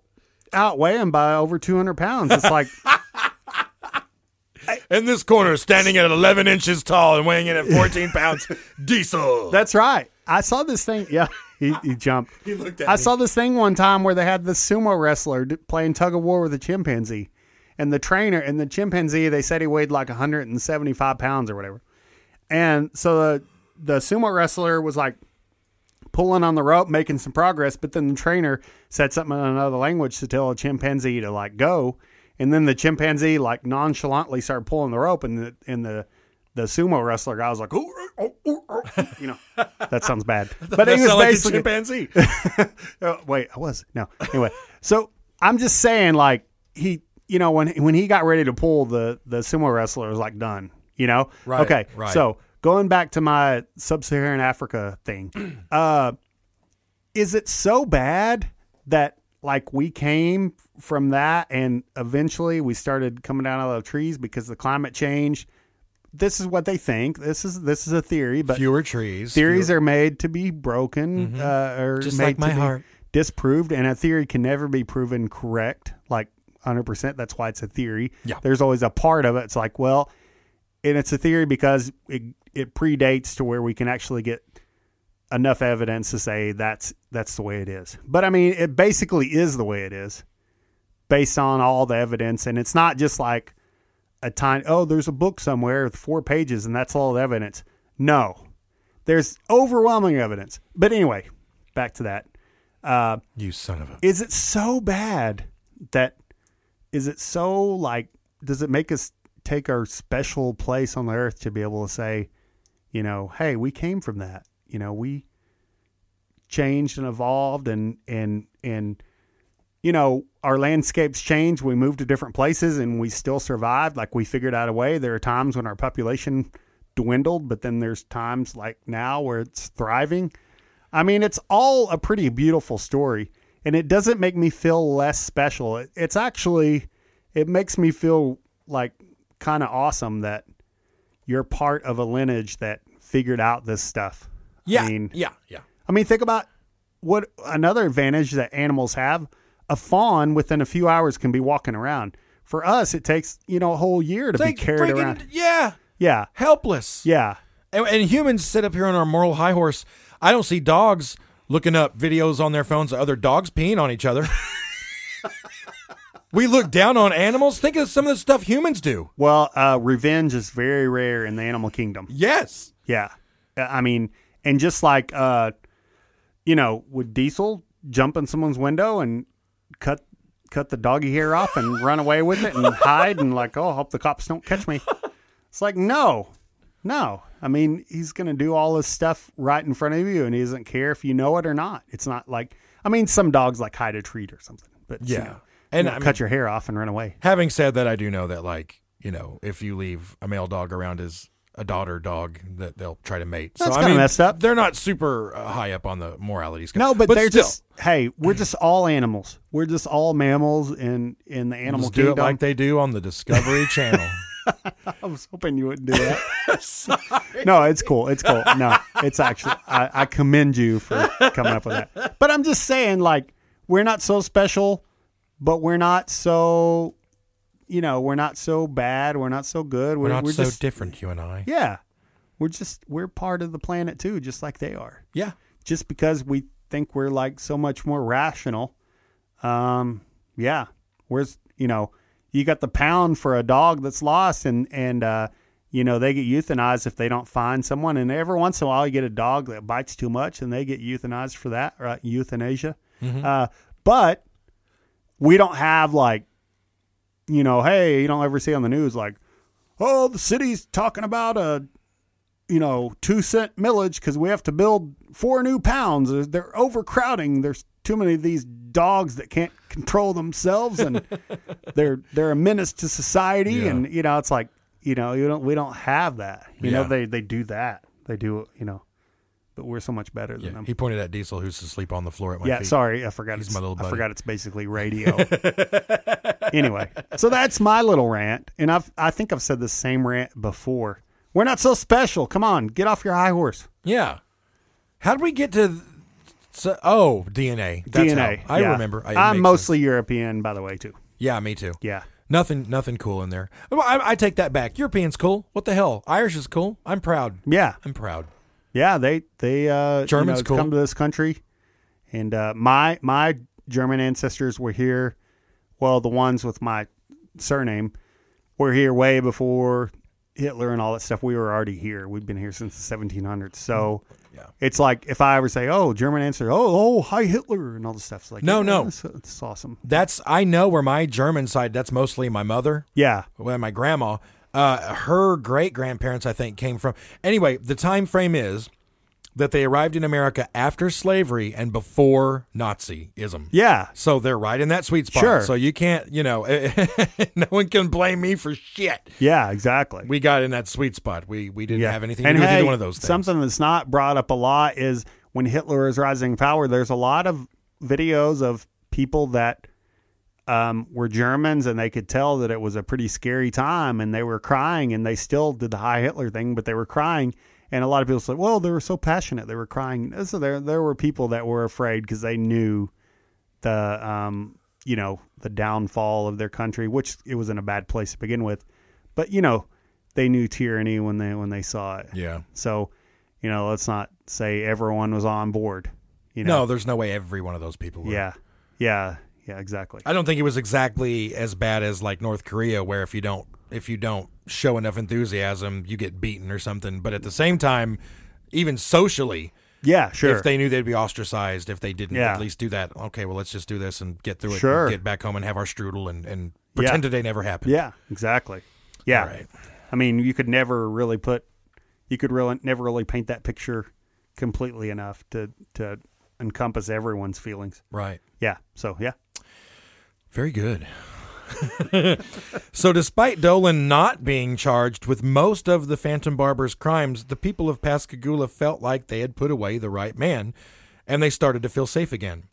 outweigh him by over two hundred pounds. It's like, In this corner, standing at 11 inches tall and weighing in at 14 pounds, Diesel. that's right. I saw this thing. Yeah, he, he jumped. he looked at I me. saw this thing one time where they had the sumo wrestler d- playing tug of war with a chimpanzee, and the trainer and the chimpanzee they said he weighed like 175 pounds or whatever, and so the the sumo wrestler was like pulling on the rope, making some progress, but then the trainer said something in another language to tell a chimpanzee to like go, and then the chimpanzee like nonchalantly started pulling the rope, and the and the the sumo wrestler guy was like, oh, oh, oh, oh," you know, that sounds bad, but he was sound like a basically chimpanzee. Oh, wait, I was no. Anyway, so I'm just saying, like he, you know, when when he got ready to pull the the sumo wrestler was like done. You know, Right, Okay, right. so going back to my sub-Saharan Africa thing, uh, is it so bad that like we came from that and eventually we started coming down out of the trees because the climate change? This is what they think. This is this is a theory, but Fewer trees. theories are made to be broken uh, or Mm-hmm. Just made like my to be heart. disproved and a theory can never be proven correct like 100% that's why it's a theory Yeah. there's always a part of it it's like well and it's a theory because it, it predates to where we can actually get enough evidence to say that's that's the way it is. But I mean, it basically is the way it is, based on all the evidence, and it's not just like a tiny. Oh, there's a book somewhere with four pages, and that's all the evidence. No, there's overwhelming evidence. But anyway, back to that. Uh, You son of a. is it so bad that is it so like does it make us take our special place on the earth to be able to say you know hey we came from that you know we changed and evolved and and and you know our landscapes change. we moved to different places and we still survived like we figured out a way there are times when our population dwindled but then there's times like now where it's thriving I mean, it's all a pretty beautiful story, and it doesn't make me feel less special. It, it's actually, it makes me feel like kind of awesome that you're part of a lineage that figured out this stuff. Yeah, I mean, yeah, yeah. I mean, think about what another advantage that animals have. A fawn within a few hours can be walking around. For us, it takes you know a whole year to be Like carried freaking- around. Yeah, Yeah, helpless. yeah. And, and humans sit up here on our moral high horse. I don't see dogs looking up videos on their phones of other dogs peeing on each other. we look down on animals. Think of some of the stuff humans do. Well, uh, revenge is very rare in the animal kingdom. Yes. Yeah. Uh, I mean, and just like, uh, you know, would Diesel jump in someone's window and cut cut the doggy hair off and run away with it and hide and like, oh, I hope the cops don't catch me. It's like, no, no. I mean, he's going to do all this stuff right in front of you and he doesn't care if you know it or not. It's not like, I mean, some dogs like hide a treat or something, but you Yeah. know, And you know, I mean- cut your hair off and run away. Having said that, I do know that, like, you know, if you leave a male dog around as a daughter dog, that they'll try to mate. That's so, I mean, messed up. They're not super uh, high up on the morality scale. No, but, they're still, just hey, we're just all animals. We're just all mammals in in the animal just do it like they do on the Discovery Channel. I was hoping you wouldn't do that. No, it's cool. It's cool. No, it's actually I, I commend you for coming up with that. But I'm just saying, like, we're not so special, but we're not so, you know, we're not so bad. We're not so good. We're not so just different, you and I. yeah. We're just we're part of the planet too, just like they are. Yeah. Just because we think we're like so much more rational. Um, yeah. Where's you know, you got the pound for a dog that's lost and and uh you know, they get euthanized if they don't find someone and every once in a while you get a dog that bites too much and they get euthanized for that, right? Euthanasia. Uh but we don't have like you know, hey, you don't ever see on the news like, oh, the city's talking about a you know, two cent millage because we have to build four new pounds. They're- overcrowding. There's too many of these dogs that can't control themselves, and they're they're a menace to society. Yeah. And you know, it's like you know, you don't we don't have that. You know, they they do that. They do you know, but we're so much better than Yeah. them. He pointed at Diesel, who's asleep on the floor at my Yeah, feet. sorry, I forgot. He's it's, my little buddy. I forgot it's basically radio. anyway, so that's my little rant, and I've I think I've said the same rant before. We're not so special. Come on, get off your high horse. Yeah. How did we get to? So, oh, DNA. That's DNA. how- I yeah. remember. I, I'm mostly sense. European, by the way, too. Yeah, me too. Yeah. Nothing, nothing cool in there. I, I take that back. European's cool. What the hell? Irish is cool. I'm proud. Yeah. I'm proud. Yeah. They they uh, German's you know, cool. come to this country, and uh, my my German ancestors were here. Well, the ones with my surname were here way before Hitler and all that stuff. We were already here. We've been here since the 1700s. So. Yeah. It's like if I ever say, "Oh, German ancestor," oh, oh, hi Hitler, and all this stuff. It's like, No, yeah, no. it's, it's awesome. That's I know where my German side. That's mostly my mother. Yeah, well, my grandma, uh, her great grandparents, I think, came from. Anyway, the time frame is that they arrived in America after slavery and before Nazism. yeah, So they're right in that sweet spot. Sure. So you can't, you know, no one can blame me for shit. yeah, exactly. We got in that sweet spot. We we didn't have anything to and do with hey, one of those things. Something that's not brought up a lot is when Hitler is rising power. There's a lot of videos of people that um, were Germans, and they could tell that it was a pretty scary time, and they were crying, and they still did the High Hitler thing, but they were crying. And a lot of people said, "Well, they were so passionate; they were crying." So there, there were people that were afraid because they knew the, um, you know, the downfall of their country, which it was in a bad place to begin with. But you know, they knew tyranny when they when they saw it. yeah. So, You know, let's not say everyone was on board. You know, No, there's no way every one of those people. Were. yeah, yeah, yeah, exactly. I don't think it was exactly as bad as like North Korea, where if you don't if you don't show enough enthusiasm, you get beaten or something. But at the same time, even socially, yeah, sure. if they knew they'd be ostracized if they didn't Yeah. at least do that, okay, well let's just do this and get through it, Sure. and get back home and have our strudel and, and pretend today never happened. yeah, exactly. Yeah, All right. I mean, you could never really put, you could really never really paint that picture completely enough to to encompass everyone's feelings. Right. Yeah. So yeah. Very good. so, despite Dolan not being charged with most of the Phantom Barber's crimes, the people of Pascagoula felt like they had put away the right man, and they started to feel safe again.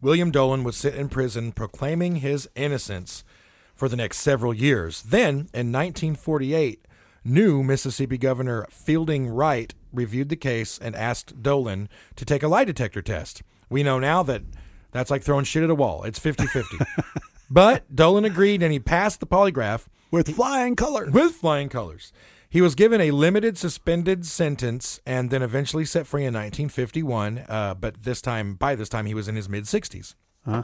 William Dolan would sit in prison proclaiming his innocence for the next several years. Then, in 1948, new Mississippi Governor Fielding Wright reviewed the case and asked Dolan to take a lie detector test. We know now that that's like throwing shit at a wall. It's 50 50. but Dolan agreed and he passed the polygraph With flying color. with flying colors. He was given a limited suspended sentence and then eventually set free in 1951. Uh, but this time, by this time, he was in his mid 60s. Huh?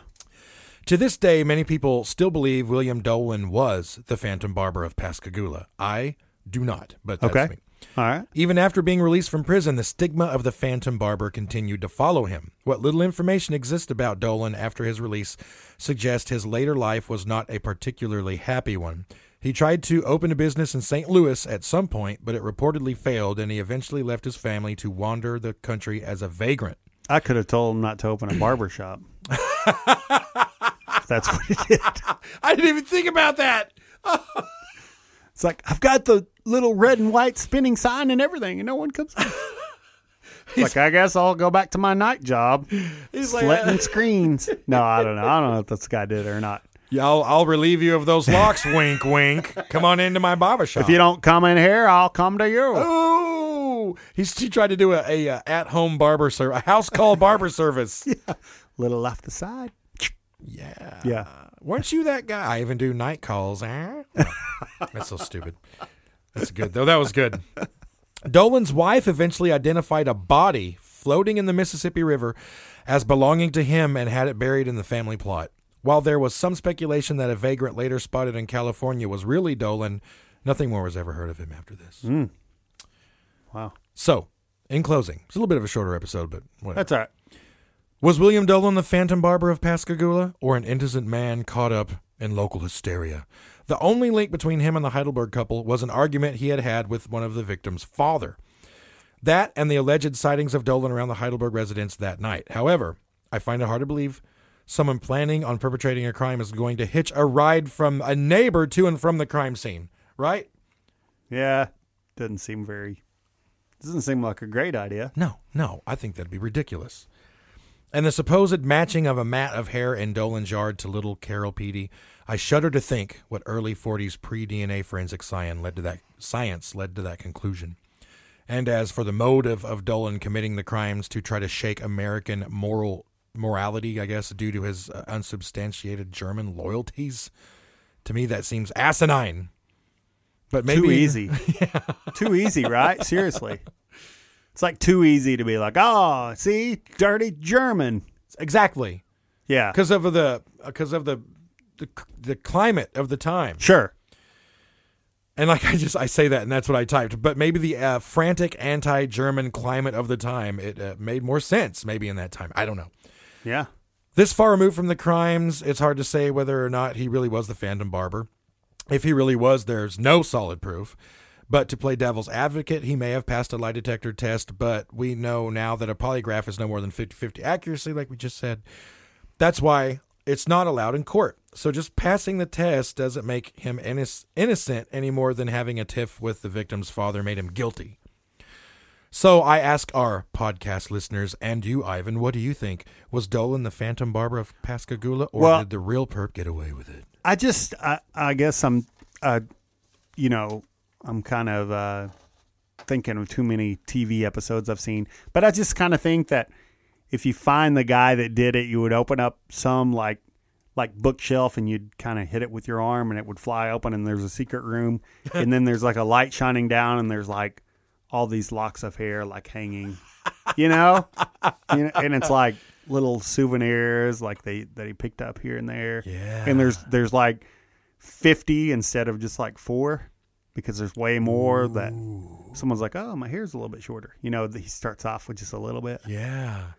To this day, many people still believe William Dolan was the Phantom Barber of Pascagoula. I do not, but that's Okay. me. All right. Even after being released from prison, the stigma of the Phantom Barber continued to follow him. What little information exists about Dolan after his release suggests his later life was not a particularly happy one. He tried to open a business in St. Louis at some point, but it reportedly failed, and he eventually left his family to wander the country as a vagrant. I could have told him not to open a barber shop. That's what he did. I didn't even think about that. It's like I've got the little red and white spinning sign and everything, and no one comes. It's like I guess I'll go back to my night job, He's like, slitting screens. No, I don't know. I don't know if this guy did it or not. Yeah, I'll, I'll relieve you of those locks, wink, wink. Come on into my barber shop. If you don't come in here, I'll come to you. Oh, he's he tried to do a, a, uh at home barber service, a house call barber service. Little off the side. Yeah, Yeah. Weren't you that guy? I even do night calls. Eh? That's so stupid. That's good though. That was good. Dolan's wife eventually identified a body floating in the Mississippi River as belonging to him and had it buried in the family plot. While there was some speculation that a vagrant later spotted in California was really Dolan, nothing more was ever heard of him after this. Wow. So, in closing, it's a little bit of a shorter episode, but whatever. That's all right. Was William Dolan the Phantom Barber of Pascagoula, or an innocent man caught up in local hysteria? The only link between him and the Heidelberg couple was an argument he had had with one of the victim's father. That and the alleged sightings of Dolan around the Heidelberg residence that night. However, I find it hard to believe someone planning on perpetrating a crime is going to hitch a ride from a neighbor to and from the crime scene, right? Yeah. Doesn't seem very. Doesn't seem like a great idea. No, no, I think that'd be ridiculous. And the supposed matching of a mat of hair in Dolan's yard to little Carol Peattie, I shudder to think what early 40s pre-DNA forensic science led to that science led to that conclusion. And as for the motive of Dolan committing the crimes to try to shake American moral morality, I guess due to his uh, unsubstantiated German loyalties, to me that seems asinine. But maybe too easy. Too easy, right? Seriously. It's like too easy to be like, oh, see, dirty German. exactly Yeah. because of the because of the, the the climate of the time. Sure. And like I just I say that and that's what I typed. But maybe the uh, frantic anti-German climate of the time it uh, made more sense maybe in that time. I don't know. Yeah. This far removed from the crimes, it's hard to say whether or not he really was the Phantom Barber. If he really was, there's no solid proof. But to play devil's advocate, he may have passed a lie detector test, but we know now that a polygraph is no more than 50 50 accuracy, like we just said. That's why it's not allowed in court. So just passing the test doesn't make him innoc- innocent any more than having a tiff with the victim's father made him guilty. So I ask our podcast listeners and you, Ivan, what do you think? Was Dolan the Phantom Barber of Pascagoula, or Well- did the real perp get away with it? I just, I, I guess I'm, uh, you know, I'm kind of uh, thinking of too many TV episodes I've seen, but I just kind of think that if you find the guy that did it, you would open up some like, like bookshelf and you'd kind of hit it with your arm and it would fly open and there's a secret room and then there's like a light shining down and there's like all these locks of hair like hanging, you know, You know, and it's like little souvenirs like they that he picked up here and there. Yeah. and there's there's like fifty instead of just like four because there's way more that someone's like, oh, my hair's a little bit shorter. You know, he starts off with just a little bit. Yeah.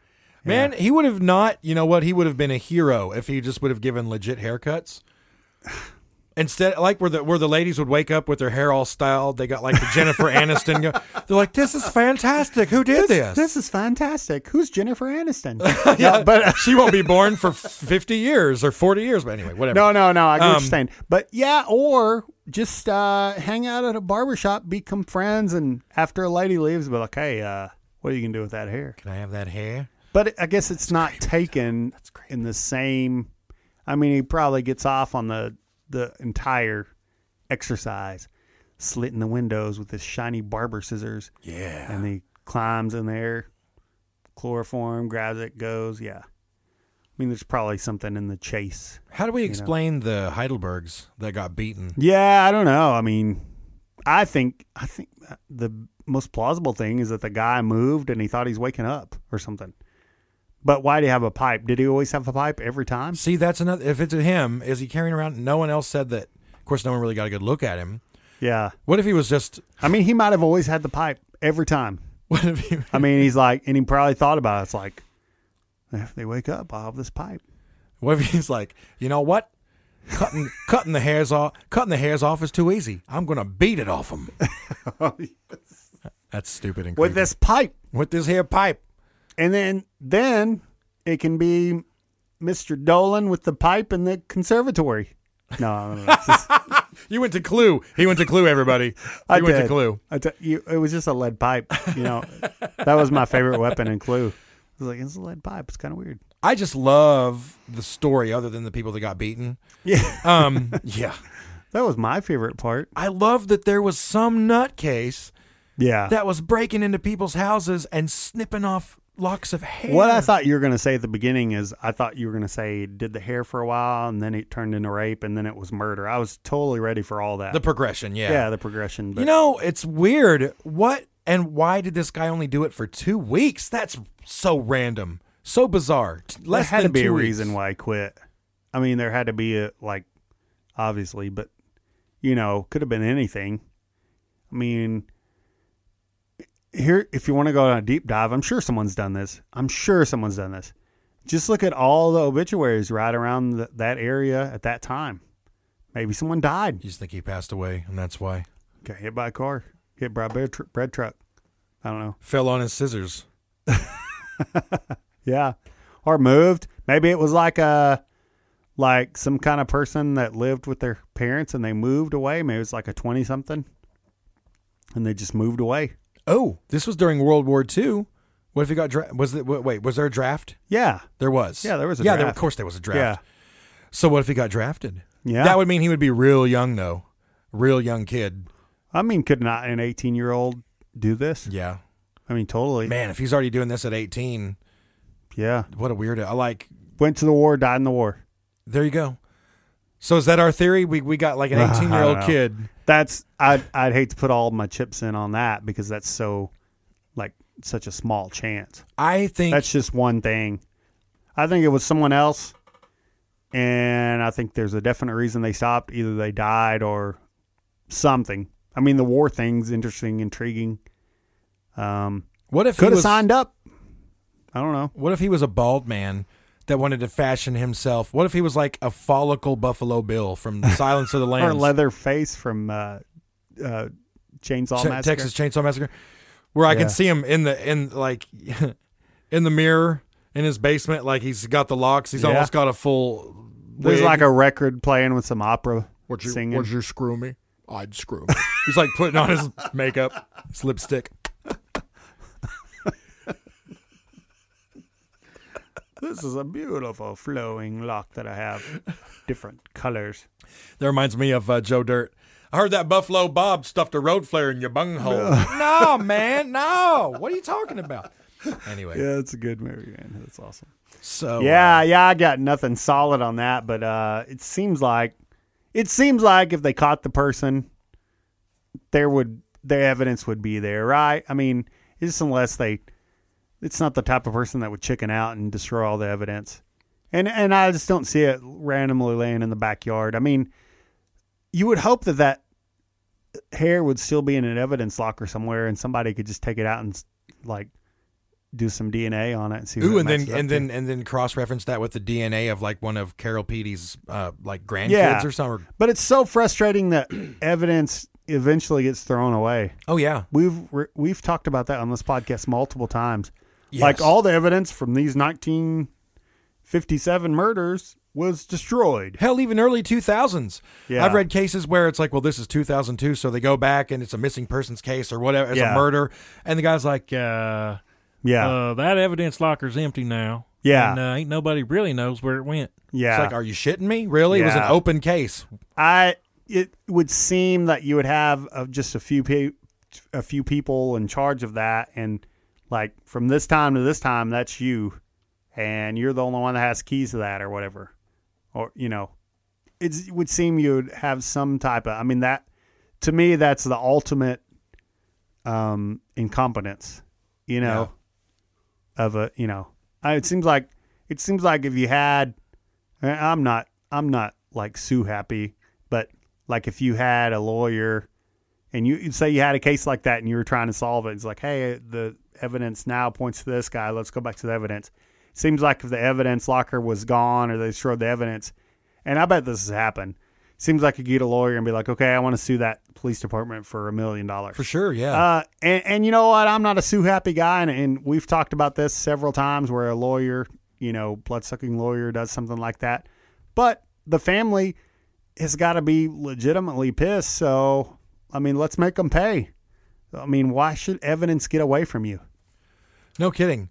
Man, he would have not, you know what? He would have been a hero if he just would have given legit haircuts. Instead, like where the where the ladies would wake up with their hair all styled, they got like the Jennifer Aniston. Go, they're like, "This is fantastic. Who did this?" This is fantastic. Who's Jennifer Aniston? yeah, but uh, she won't be born for fifty years or forty years. But anyway, whatever. no, no, no. I get what Um, you're saying. But yeah, or just uh, hang out at a barbershop, become friends, and after a lady leaves, be like, hey, uh, what are you gonna do with that hair? Can I have that hair? But I guess it's not taken in the same. I mean, he probably gets off on the the entire exercise, slitting the windows with his shiny barber scissors, Yeah. and he climbs in there, chloroform, grabs it, goes. Yeah, I mean, there's probably something in the chase. How do we explain the Heidelbergs that got beaten? Yeah, I don't know. I mean, I think I think the most plausible thing is that the guy moved and he thought he's waking up or something. But why do you have a pipe? Did he always have a pipe every time? See, that's another. If it's him, is he carrying around? No one else said that. Of course, no one really got a good look at him. Yeah. What if he was just? I mean, he might have always had the pipe every time. What if he? I mean, he's like, and he probably thought about it. It's like, if they wake up, I'll have this pipe. What if he's like, you know what? Cutting cutting the hairs off cutting the hairs off is too easy. I'm gonna beat it off him. oh, yes. That's stupid and With this pipe. with this hair pipe. And then, then it can be Mr. Dolan with the pipe in the conservatory. No, I don't just- You went to Clue. He went to Clue. Everybody. You I went to did. Clue. I tell you, it was just a lead pipe. You know, that was my favorite weapon in Clue. I was like, it's a lead pipe. It's kind of weird. I just love the story, other than the people that got beaten. Yeah, Um, yeah, that was my favorite part. I love that there was some nutcase Yeah. that was breaking into people's houses and snipping off locks of hair. what I thought you were going to say at the beginning is I thought you were going to say did the hair for a while and then it turned into rape and then it was murder. I was totally ready for all that. the progression, yeah. yeah, the progression. But You know, it's weird. What and why did this guy only do it for two weeks? That's so random, so bizarre. T- there Less had to than be two a weeks. reason why he quit. I mean, there had to be a like, obviously, but you know, could have been anything. I mean, here, if you want to go on a deep dive, I'm sure someone's done this. I'm sure someone's done this. Just look at all the obituaries right around th that area at that time. Maybe someone died, You just think he passed away, and that's why got hit by a car, hit by a bread, tr- bread truck. I don't know. fell on his scissors. Yeah. Or moved. Maybe it was like a like some kind of person that lived with their parents and they moved away. Maybe it's like a 20 something. And they just moved away. Oh, this was during World War II. What if he got dra- was it wait was there a draft? Yeah. There was. Yeah, there was a yeah. There, of course, there was a draft. Yeah. So what if he got drafted? Yeah. That would mean he would be real young though, real young kid. I mean, could not an 18 year old do this? Yeah. I mean, totally. Man, if he's already doing this at 18, Yeah. what a weirdo. I like. Went to the war, died in the war. There you go. So is that our theory? We we got like an I don't 18 year old know. kid. That's, I'd, I'd hate to put all my chips in on that because that's so, like, such a small chance. I think That's just one thing. I think it was someone else, and I think there's a definite reason they stopped. Either they died or something. I mean, the war thing's interesting, intriguing. Um, what if he could have signed up. I don't know. What if he was a bald man that wanted to fashion himself? What if he was like a follicle Buffalo Bill from Silence of the Lambs? Or Leatherface from uh, uh, Chainsaw Ch- Massacre. Texas Chainsaw Massacre, where I Yeah. can see him in the in like in the mirror in his basement, like he's got the locks. He's Yeah. almost got a full. There's wig. like a record playing with some opera Would you, singing. would you screw me? I'd screw me. he's like putting on his makeup, his lipstick. This is a beautiful flowing lock that I have, different colors. That reminds me of uh, Joe Dirt. I heard that Buffalo Bob stuffed a road flare in your bunghole. no, man, no. What are you talking about? Anyway, Yeah, it's a good movie, man. That's awesome. so Yeah, uh, yeah, I got nothing solid on that, but uh, it seems like it seems like if they caught the person, there would the evidence would be there, right? I mean, it's unless they, it's not the type of person that would chicken out and destroy all the evidence, and and I just don't see it randomly laying in the backyard. I mean, you would hope that that hair would still be in an evidence locker somewhere, and somebody could just take it out and like do some DNA on it and see. Ooh, and then and to. then and then cross reference that with the DNA of like one of Carol Peattie's uh, like grandkids Yeah. or something. But it's so frustrating that evidence eventually gets thrown away. Oh yeah, We've re- we've talked about that on this podcast multiple times. Yes. Like all the evidence from these 1957 murders was destroyed. Hell, even early 2000s. Yeah. I've read cases where it's like, well, this is 2002, so they go back and it's a missing persons case or whatever, it's Yeah. a murder, and the guy's like, Uh, Yeah, uh, that evidence locker's empty now. Yeah. And uh, ain't nobody really knows where it went. yeah. it's like, are you shitting me? Really? It was an open case. I it would seem that you would have uh, just a few pe- a few people in charge of that, and like from this time to this time, that's you, and you're the only one that has keys to that or whatever, or you know, it's, it would seem you would have some type of. I mean that to me, that's the ultimate um, incompetence, you know, of a you know. I, it seems like it seems like if you had, I'm not I'm not like sue happy, but like if you had a lawyer and you say you had a case like that and you were trying to solve it, it's like, hey, the evidence now points to this guy. Let's go back to the evidence. Seems like if the evidence locker was gone or they destroyed the evidence, and I bet this has happened. Seems like you get a lawyer and be like, okay, I want to sue that police department for a million dollars. For sure, yeah. Uh, and, and you know what? I'm not a sue happy guy, and, and we've talked about this several times where a lawyer, you know, blood sucking lawyer does something like that. But the family has got to be legitimately pissed. So, I mean, let's make them pay. I mean, why should evidence get away from you? No kidding.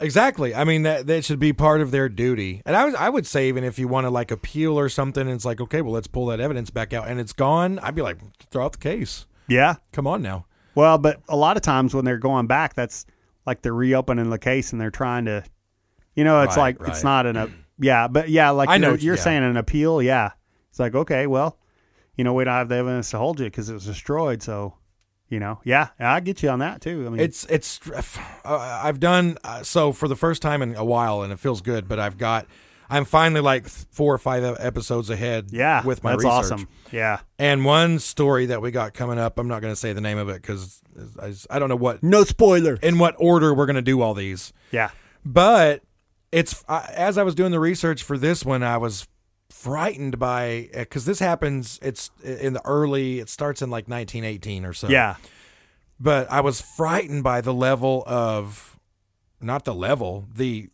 Exactly. I mean that that should be part of their duty. And I was I would say even if you want to like appeal or something, and it's like okay, well let's pull that evidence back out, and it's gone. I'd be like, throw out the case. Yeah. Come on now. Well, but a lot of times when they're going back, that's like they're reopening the case and they're trying to, you know, it's Right, like it's not an, a, yeah, but yeah, like I know you're, you're yeah. saying an appeal. Yeah. It's like, okay, well, you know, we don't have the evidence to hold you because it was destroyed. So, you know, yeah, I get you on that too. I mean, It's it's uh, I've done uh, so for the first time in a while, and it feels good. But I've got I'm finally like four or five episodes ahead. yeah, with my that's research. awesome. Yeah. And one story that we got coming up, I'm not going to say the name of it because I, I don't know what No spoiler. in what order we're going to do all these. Yeah. But it's I as I was doing the research for this one, I was frightened by uh, because this happens. It's in the early. It starts in like 1918 or so. Yeah. But I was frightened by the level of, not the level, the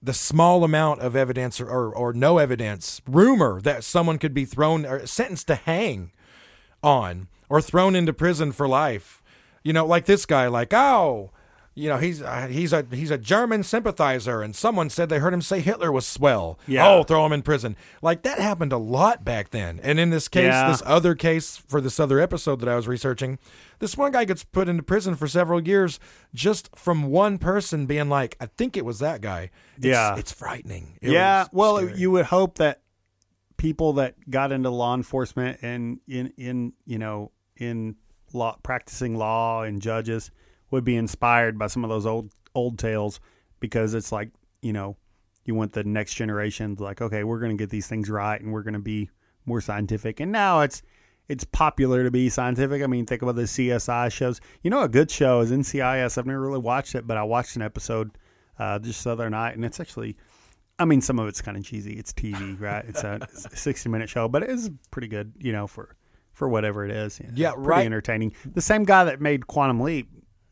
the small amount of evidence or, or, or no evidence, rumor that someone could be thrown or sentenced to hang on or thrown into prison for life. You know, like this guy, like, oh, you know, he's uh, he's a he's a German sympathizer, and someone said they heard him say Hitler was swell. Yeah. Oh, throw him in prison. Like that happened a lot back then. And in this case, Yeah. this other case for this other episode that I was researching, this one guy gets put into prison for several years just from one person being like, I think it was that guy. It's, Yeah. it's frightening. It yeah. Well, scary. you would hope that people that got into law enforcement and in in you know in law practicing law and judges would be inspired by some of those old old tales because it's like you know you want the next generation to like okay we're going to get these things right and we're going to be more scientific and now it's it's popular to be scientific. I mean, think about the CSI shows. You know, a good show is NCIS. I've never really watched it, but I watched an episode uh, just the other night, and it's actually I mean, some of it's kind of cheesy. It's TV, right? It's a sixty-minute show, but it is pretty good, you know, for for whatever it is. you know. Yeah, pretty right. entertaining. The same guy that made Quantum Leap,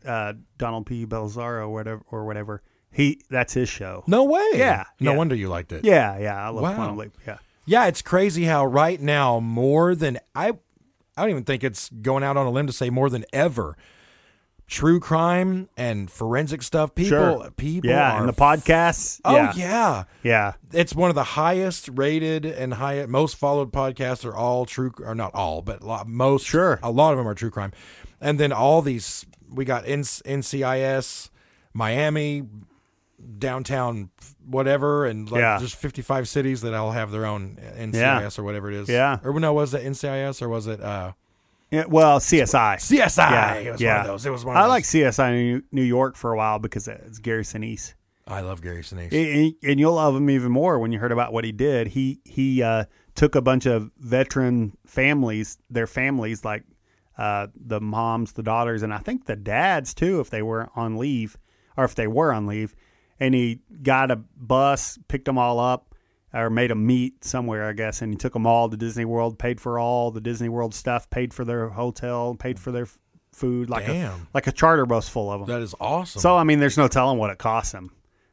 uh, Donald P. Bellisario, or whatever, or whatever. He that's his show. no way. Yeah, No yeah. wonder you liked it. Yeah, yeah, I love Wow. Quantum Leap. Yeah, Yeah, it's crazy how right now more than I I don't even think it's going out on a limb to say more than ever. True crime and forensic stuff. People Sure. people yeah, and the podcasts. Oh yeah, yeah. yeah, It's one of the highest rated and high most followed podcasts are all true or not all, but most Sure. a lot of them are true crime. And then all these we got N- NCIS, Miami, downtown whatever and like Yeah. just 55 cities that all have their own NCIS Yeah. or whatever it is. Yeah. Or no, was it NCIS or was it uh Yeah, well, CSI. CSI. Yeah, It was yeah. one of those. It was one of I like CSI New- New York for a while because it's Gary Sinise. I love Gary Sinise. and and you'll love him even more when you heard about what he did. He he uh, took a bunch of veteran families, their families, like uh, the moms, the daughters, and I think the dads too, if they were on leave or if they were on leave, and he got a bus, picked them all up, or made them meet somewhere, I guess, and he took them all to Disney World, paid for all the Disney World stuff, paid for their hotel, paid for their food, like a like a charter bus full of them. that is awesome. So I mean, there's no telling what it cost him.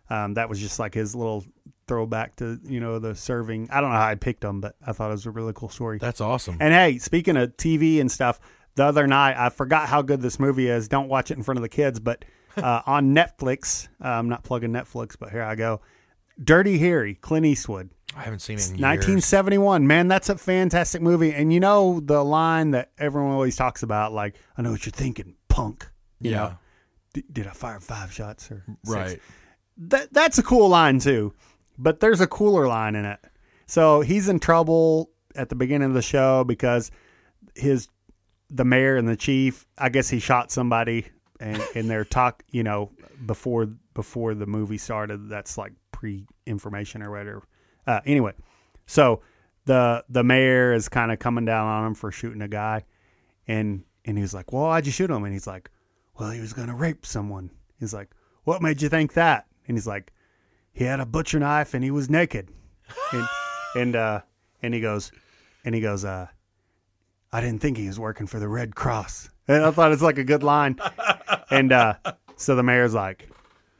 Um, that was just like his little throwback to you know the serving. I don't know how I picked him, but I thought it was a really cool story. That's awesome. and hey, speaking of TV and stuff, the other night I forgot how good this movie is. Don't watch it in front of the kids, but uh, on Netflix, uh, I'm not plugging Netflix, but here I go. Dirty Harry, Clint Eastwood. I haven't seen it in years. 1971. Man, that's a fantastic movie. And you know the line that everyone always talks about, like, I know what you're thinking, punk. You Yeah. know, D- did I fire five shots or six? Right. That that's a cool line too. But there's a cooler line in it. So he's in trouble at the beginning of the show because his the mayor and the chief, I guess he shot somebody and in their talk, you know, before before the movie started. That's like pre information or whatever. Uh, anyway, so the the mayor is kind of coming down on him for shooting a guy, and and he's like, "Well, why'd you shoot him?" And he's like, "Well, he was gonna rape someone." He's like, "What made you think that?" And he's like, "He had a butcher knife and he was naked," and and uh, and he goes, and he goes, uh, "I didn't think he was working for the Red Cross." And I thought it's like a good line, and uh, so the mayor's like,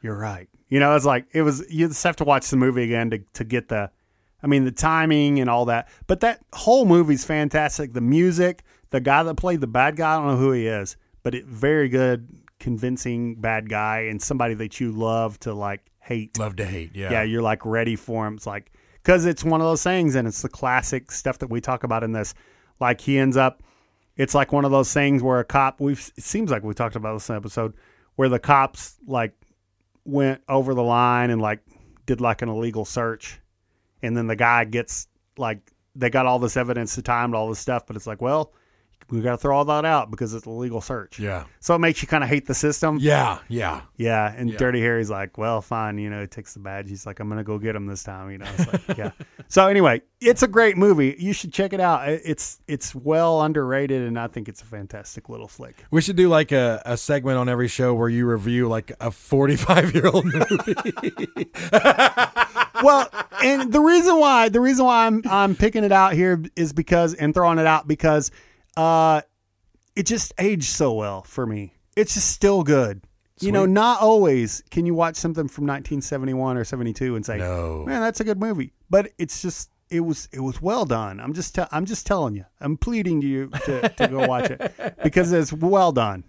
"You're right." You know, it's like it was. You just have to watch the movie again to to get the. I mean, the timing and all that. But that whole movie's fantastic. The music, the guy that played the bad guy, I don't know who he is, but it very good, convincing bad guy and somebody that you love to like hate. Love to hate. Yeah. Yeah, you're like ready for him. It's like because it's one of those things, and it's the classic stuff that we talk about in this. Like he ends up, it's like one of those things where a cop. We've it seems like we talked about this episode where the cops like went over the line and like did like an illegal search, and then the guy gets like they got all this evidence to time all this stuff, but it's like well. We got to throw all that out because it's a legal search. Yeah. So it makes you kind of hate the system. Yeah. Yeah. Yeah, and Yeah. Dirty Harry's like, well, fine, you know, he takes the badge. He's like, I'm gonna go get him this time, you know. It's like, yeah. So anyway, it's a great movie. You should check it out. It's it's well underrated, and I think it's a fantastic little flick. We should do like a, a segment on every show where you review like a 45 year old movie. well, and the reason why the reason why I'm I'm picking it out here is because and throwing it out because uh it just aged so well for me. It's just still good. You know, not always can you watch something from 1971 or 72 and say, No. man, that's a good movie." But it's just it was it was well done. I'm just te- I'm just telling you. I'm pleading to you to, to go watch it because it's well done.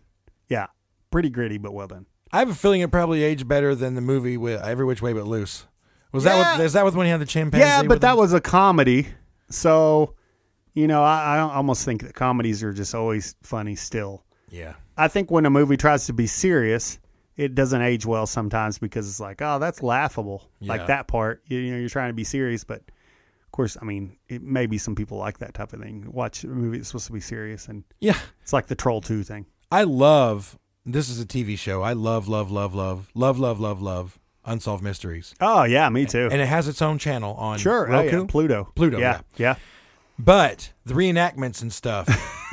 Yeah, pretty gritty but well done. I have a feeling it probably aged better than the movie with Every Which Way But Loose. Was that Yeah. with, is that with when he had the chimpanzee? Yeah, but that him? was a comedy. So, you know, I, I almost think that comedies are just always funny still. yeah. I think when a movie tries to be serious, it doesn't age well sometimes because it's like, oh, that's laughable. Yeah. Like that part, you, you know, you're trying to be serious, but of course, I mean, it maybe some people like that type of thing. Watch a movie that's supposed to be serious, and Yeah. it's like the Troll Two thing. I love this is a TV show. I love, love, love, love, love, love, love, love Unsolved Mysteries. Oh yeah, me too. And it has its own channel on sure, oh, Roku. yeah, Pluto, Pluto, yeah, yeah. But the reenactments and stuff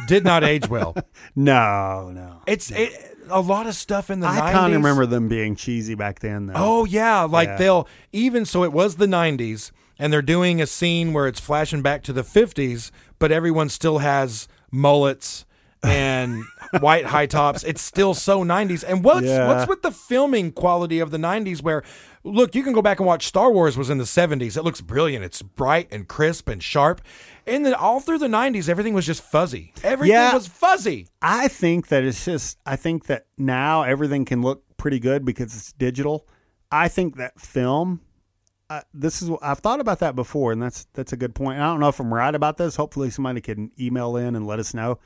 did not age well. No, no. It's it, a lot of stuff in the I 90s. kind of remember them being cheesy back then, though. Oh yeah, like Yeah. they'll even so it was the 90s and they're doing a scene where it's flashing back to the 50s, but everyone still has mullets and white high tops. It's still so 90s. And what's Yeah. what's with the filming quality of the 90s where look, you can go back and watch Star Wars was in the 70s. It looks brilliant. It's bright and crisp and sharp. And the all through the 90s everything was just fuzzy. Everything Yeah. was fuzzy. I think that it's just. I think that now everything can look pretty good because it's digital. I think that film. Uh, this is I've thought about that before, and that's that's a good point. I don't know if I'm right about this. Hopefully, somebody can email in and let us know.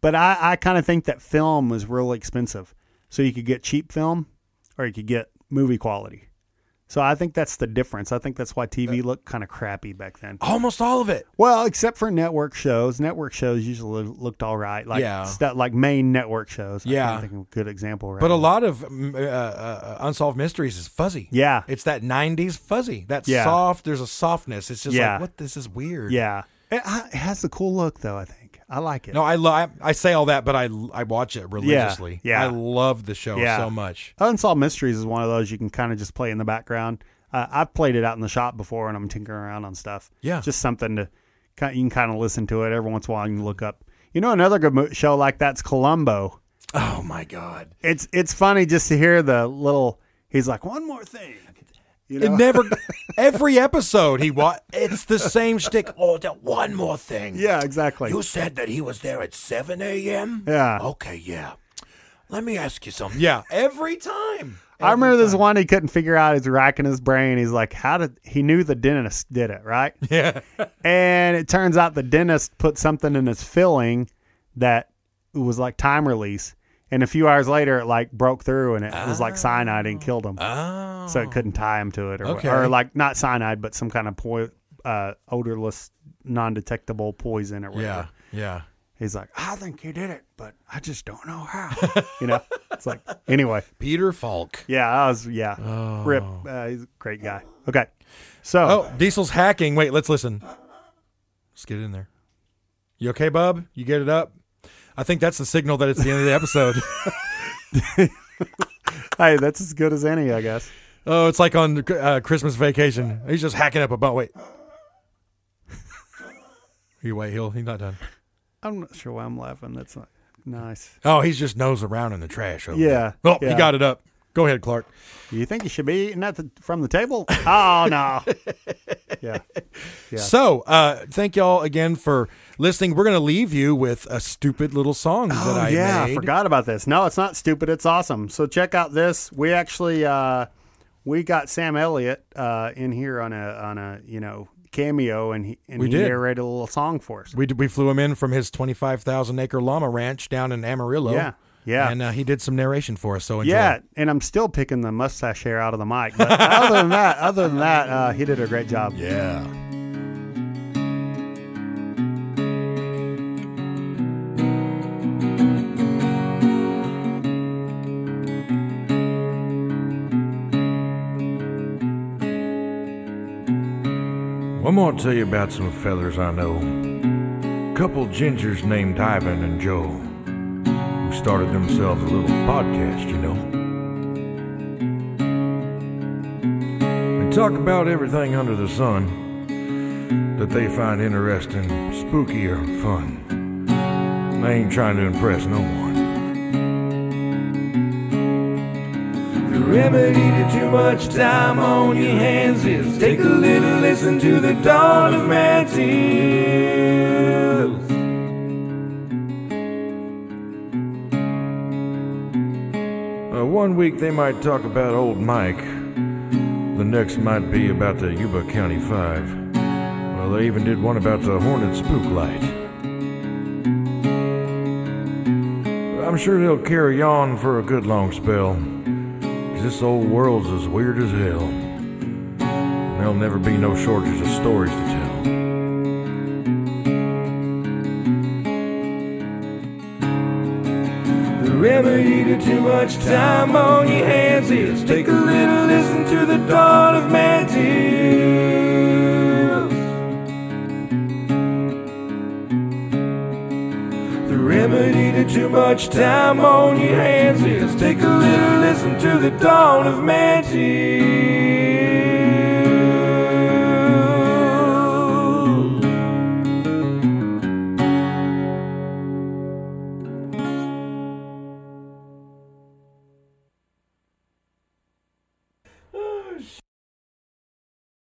But I, I kind of think that film was really expensive, so you could get cheap film or you could get movie quality. So I think that's the difference. I think that's why TV looked kind of crappy back then. Almost all of it. Well, except for network shows. Network shows usually looked all right. Like Yeah. stuff like main network shows. Yeah. can't think a good example right But a lot of uh, uh, unsolved mysteries is fuzzy. Yeah. It's that 90s fuzzy. That Yeah. soft, there's a softness. It's just Yeah. like, what? This is weird. Yeah. It, it has a cool look though, I think. I like it. No, I, lo- I I say all that, but I I watch it religiously. yeah. I love the show Yeah. so much. Unsolved Mysteries is one of those you can kind of just play in the background. Uh, I've played it out in the shop before, and I'm tinkering around on stuff. Yeah. just something to kind. You can kind of listen to it every once in a while. You can look up. You know, another good mo- show like that's Columbo. Oh my god. It's it's funny just to hear the little. He's like one more thing. You know? It never. every episode he wa It's the same shtick. Oh, that one more thing. yeah, exactly. You said that he was there at 7 a.m.? Yeah. Okay, yeah. Let me ask you something. Yeah, every time. I remember this one he couldn't figure out. He's racking his brain. He's like, "How did he knew the dentist did it right?" Yeah. And it turns out the dentist put something in his filling that was like time release. And a few hours later, it like broke through and it was like cyanide and killed him. Oh. So it couldn't tie him to it, or, Okay. or like not cyanide, but some kind of po- uh, odorless, non-detectable poison or whatever. Yeah. Yeah. He's like, I think he did it, but I just don't know how. you know, it's like anyway. Peter Falk. Yeah, I was yeah. Rip, uh, he's a great guy. Okay, so Oh, Diesel's hacking. Wait, let's listen. Let's get in there. You okay, bub? You get it up? I think that's the signal that it's the end of the episode. hey, that's as good as any, I guess. oh, it's like on uh, Christmas vacation. He's just hacking up a bone. Wait. You wait, he'll he's not done. I'm not sure why I'm laughing. That's not nice. Oh, he's just nose around in the trash. Over Yeah, there. Oh, yeah. he got it up. Go ahead, Clark. You think you should be eating that the, from the table? Oh no. yeah. Yeah. So, uh, thank y'all again for listening. We're gonna leave you with a stupid little song that Oh I yeah, made. I forgot about this. No, it's not stupid. It's awesome. So check out this. We actually uh, we got Sam Elliott uh, in here on a on a you know cameo, and he and We he did. narrated a little song for us. We we flew him in from his twenty five thousand acre llama ranch down in Amarillo. Yeah, yeah. and uh, he did some narration for us. So enjoy. Yeah, and I'm still picking the mustache hair out of the mic. But other than that, other than that, uh, he did a great job. yeah. I'm gonna tell you about some fellers I know. A Couple gingers named Ivan and Joe, who started themselves a little podcast, you know. They talk about everything under the sun that they find interesting, spooky, or fun. They ain't trying to impress no one. The remedy to too much time on your hands is take a little listen to the dawn of man tales. One week they might talk about old Mike. The next might be about the Yuba County Five. Well, they even did one about the Hornet Spook Light. I'm sure they'll carry on for a good long spell. 'Cause this old world's as weird as hell. and There'll never be no shortage of stories to tell. Too much time on your hands is take a little listen to the dawn of man tales. The remedy to too much time on your hands is take a little listen to the dawn of man tales.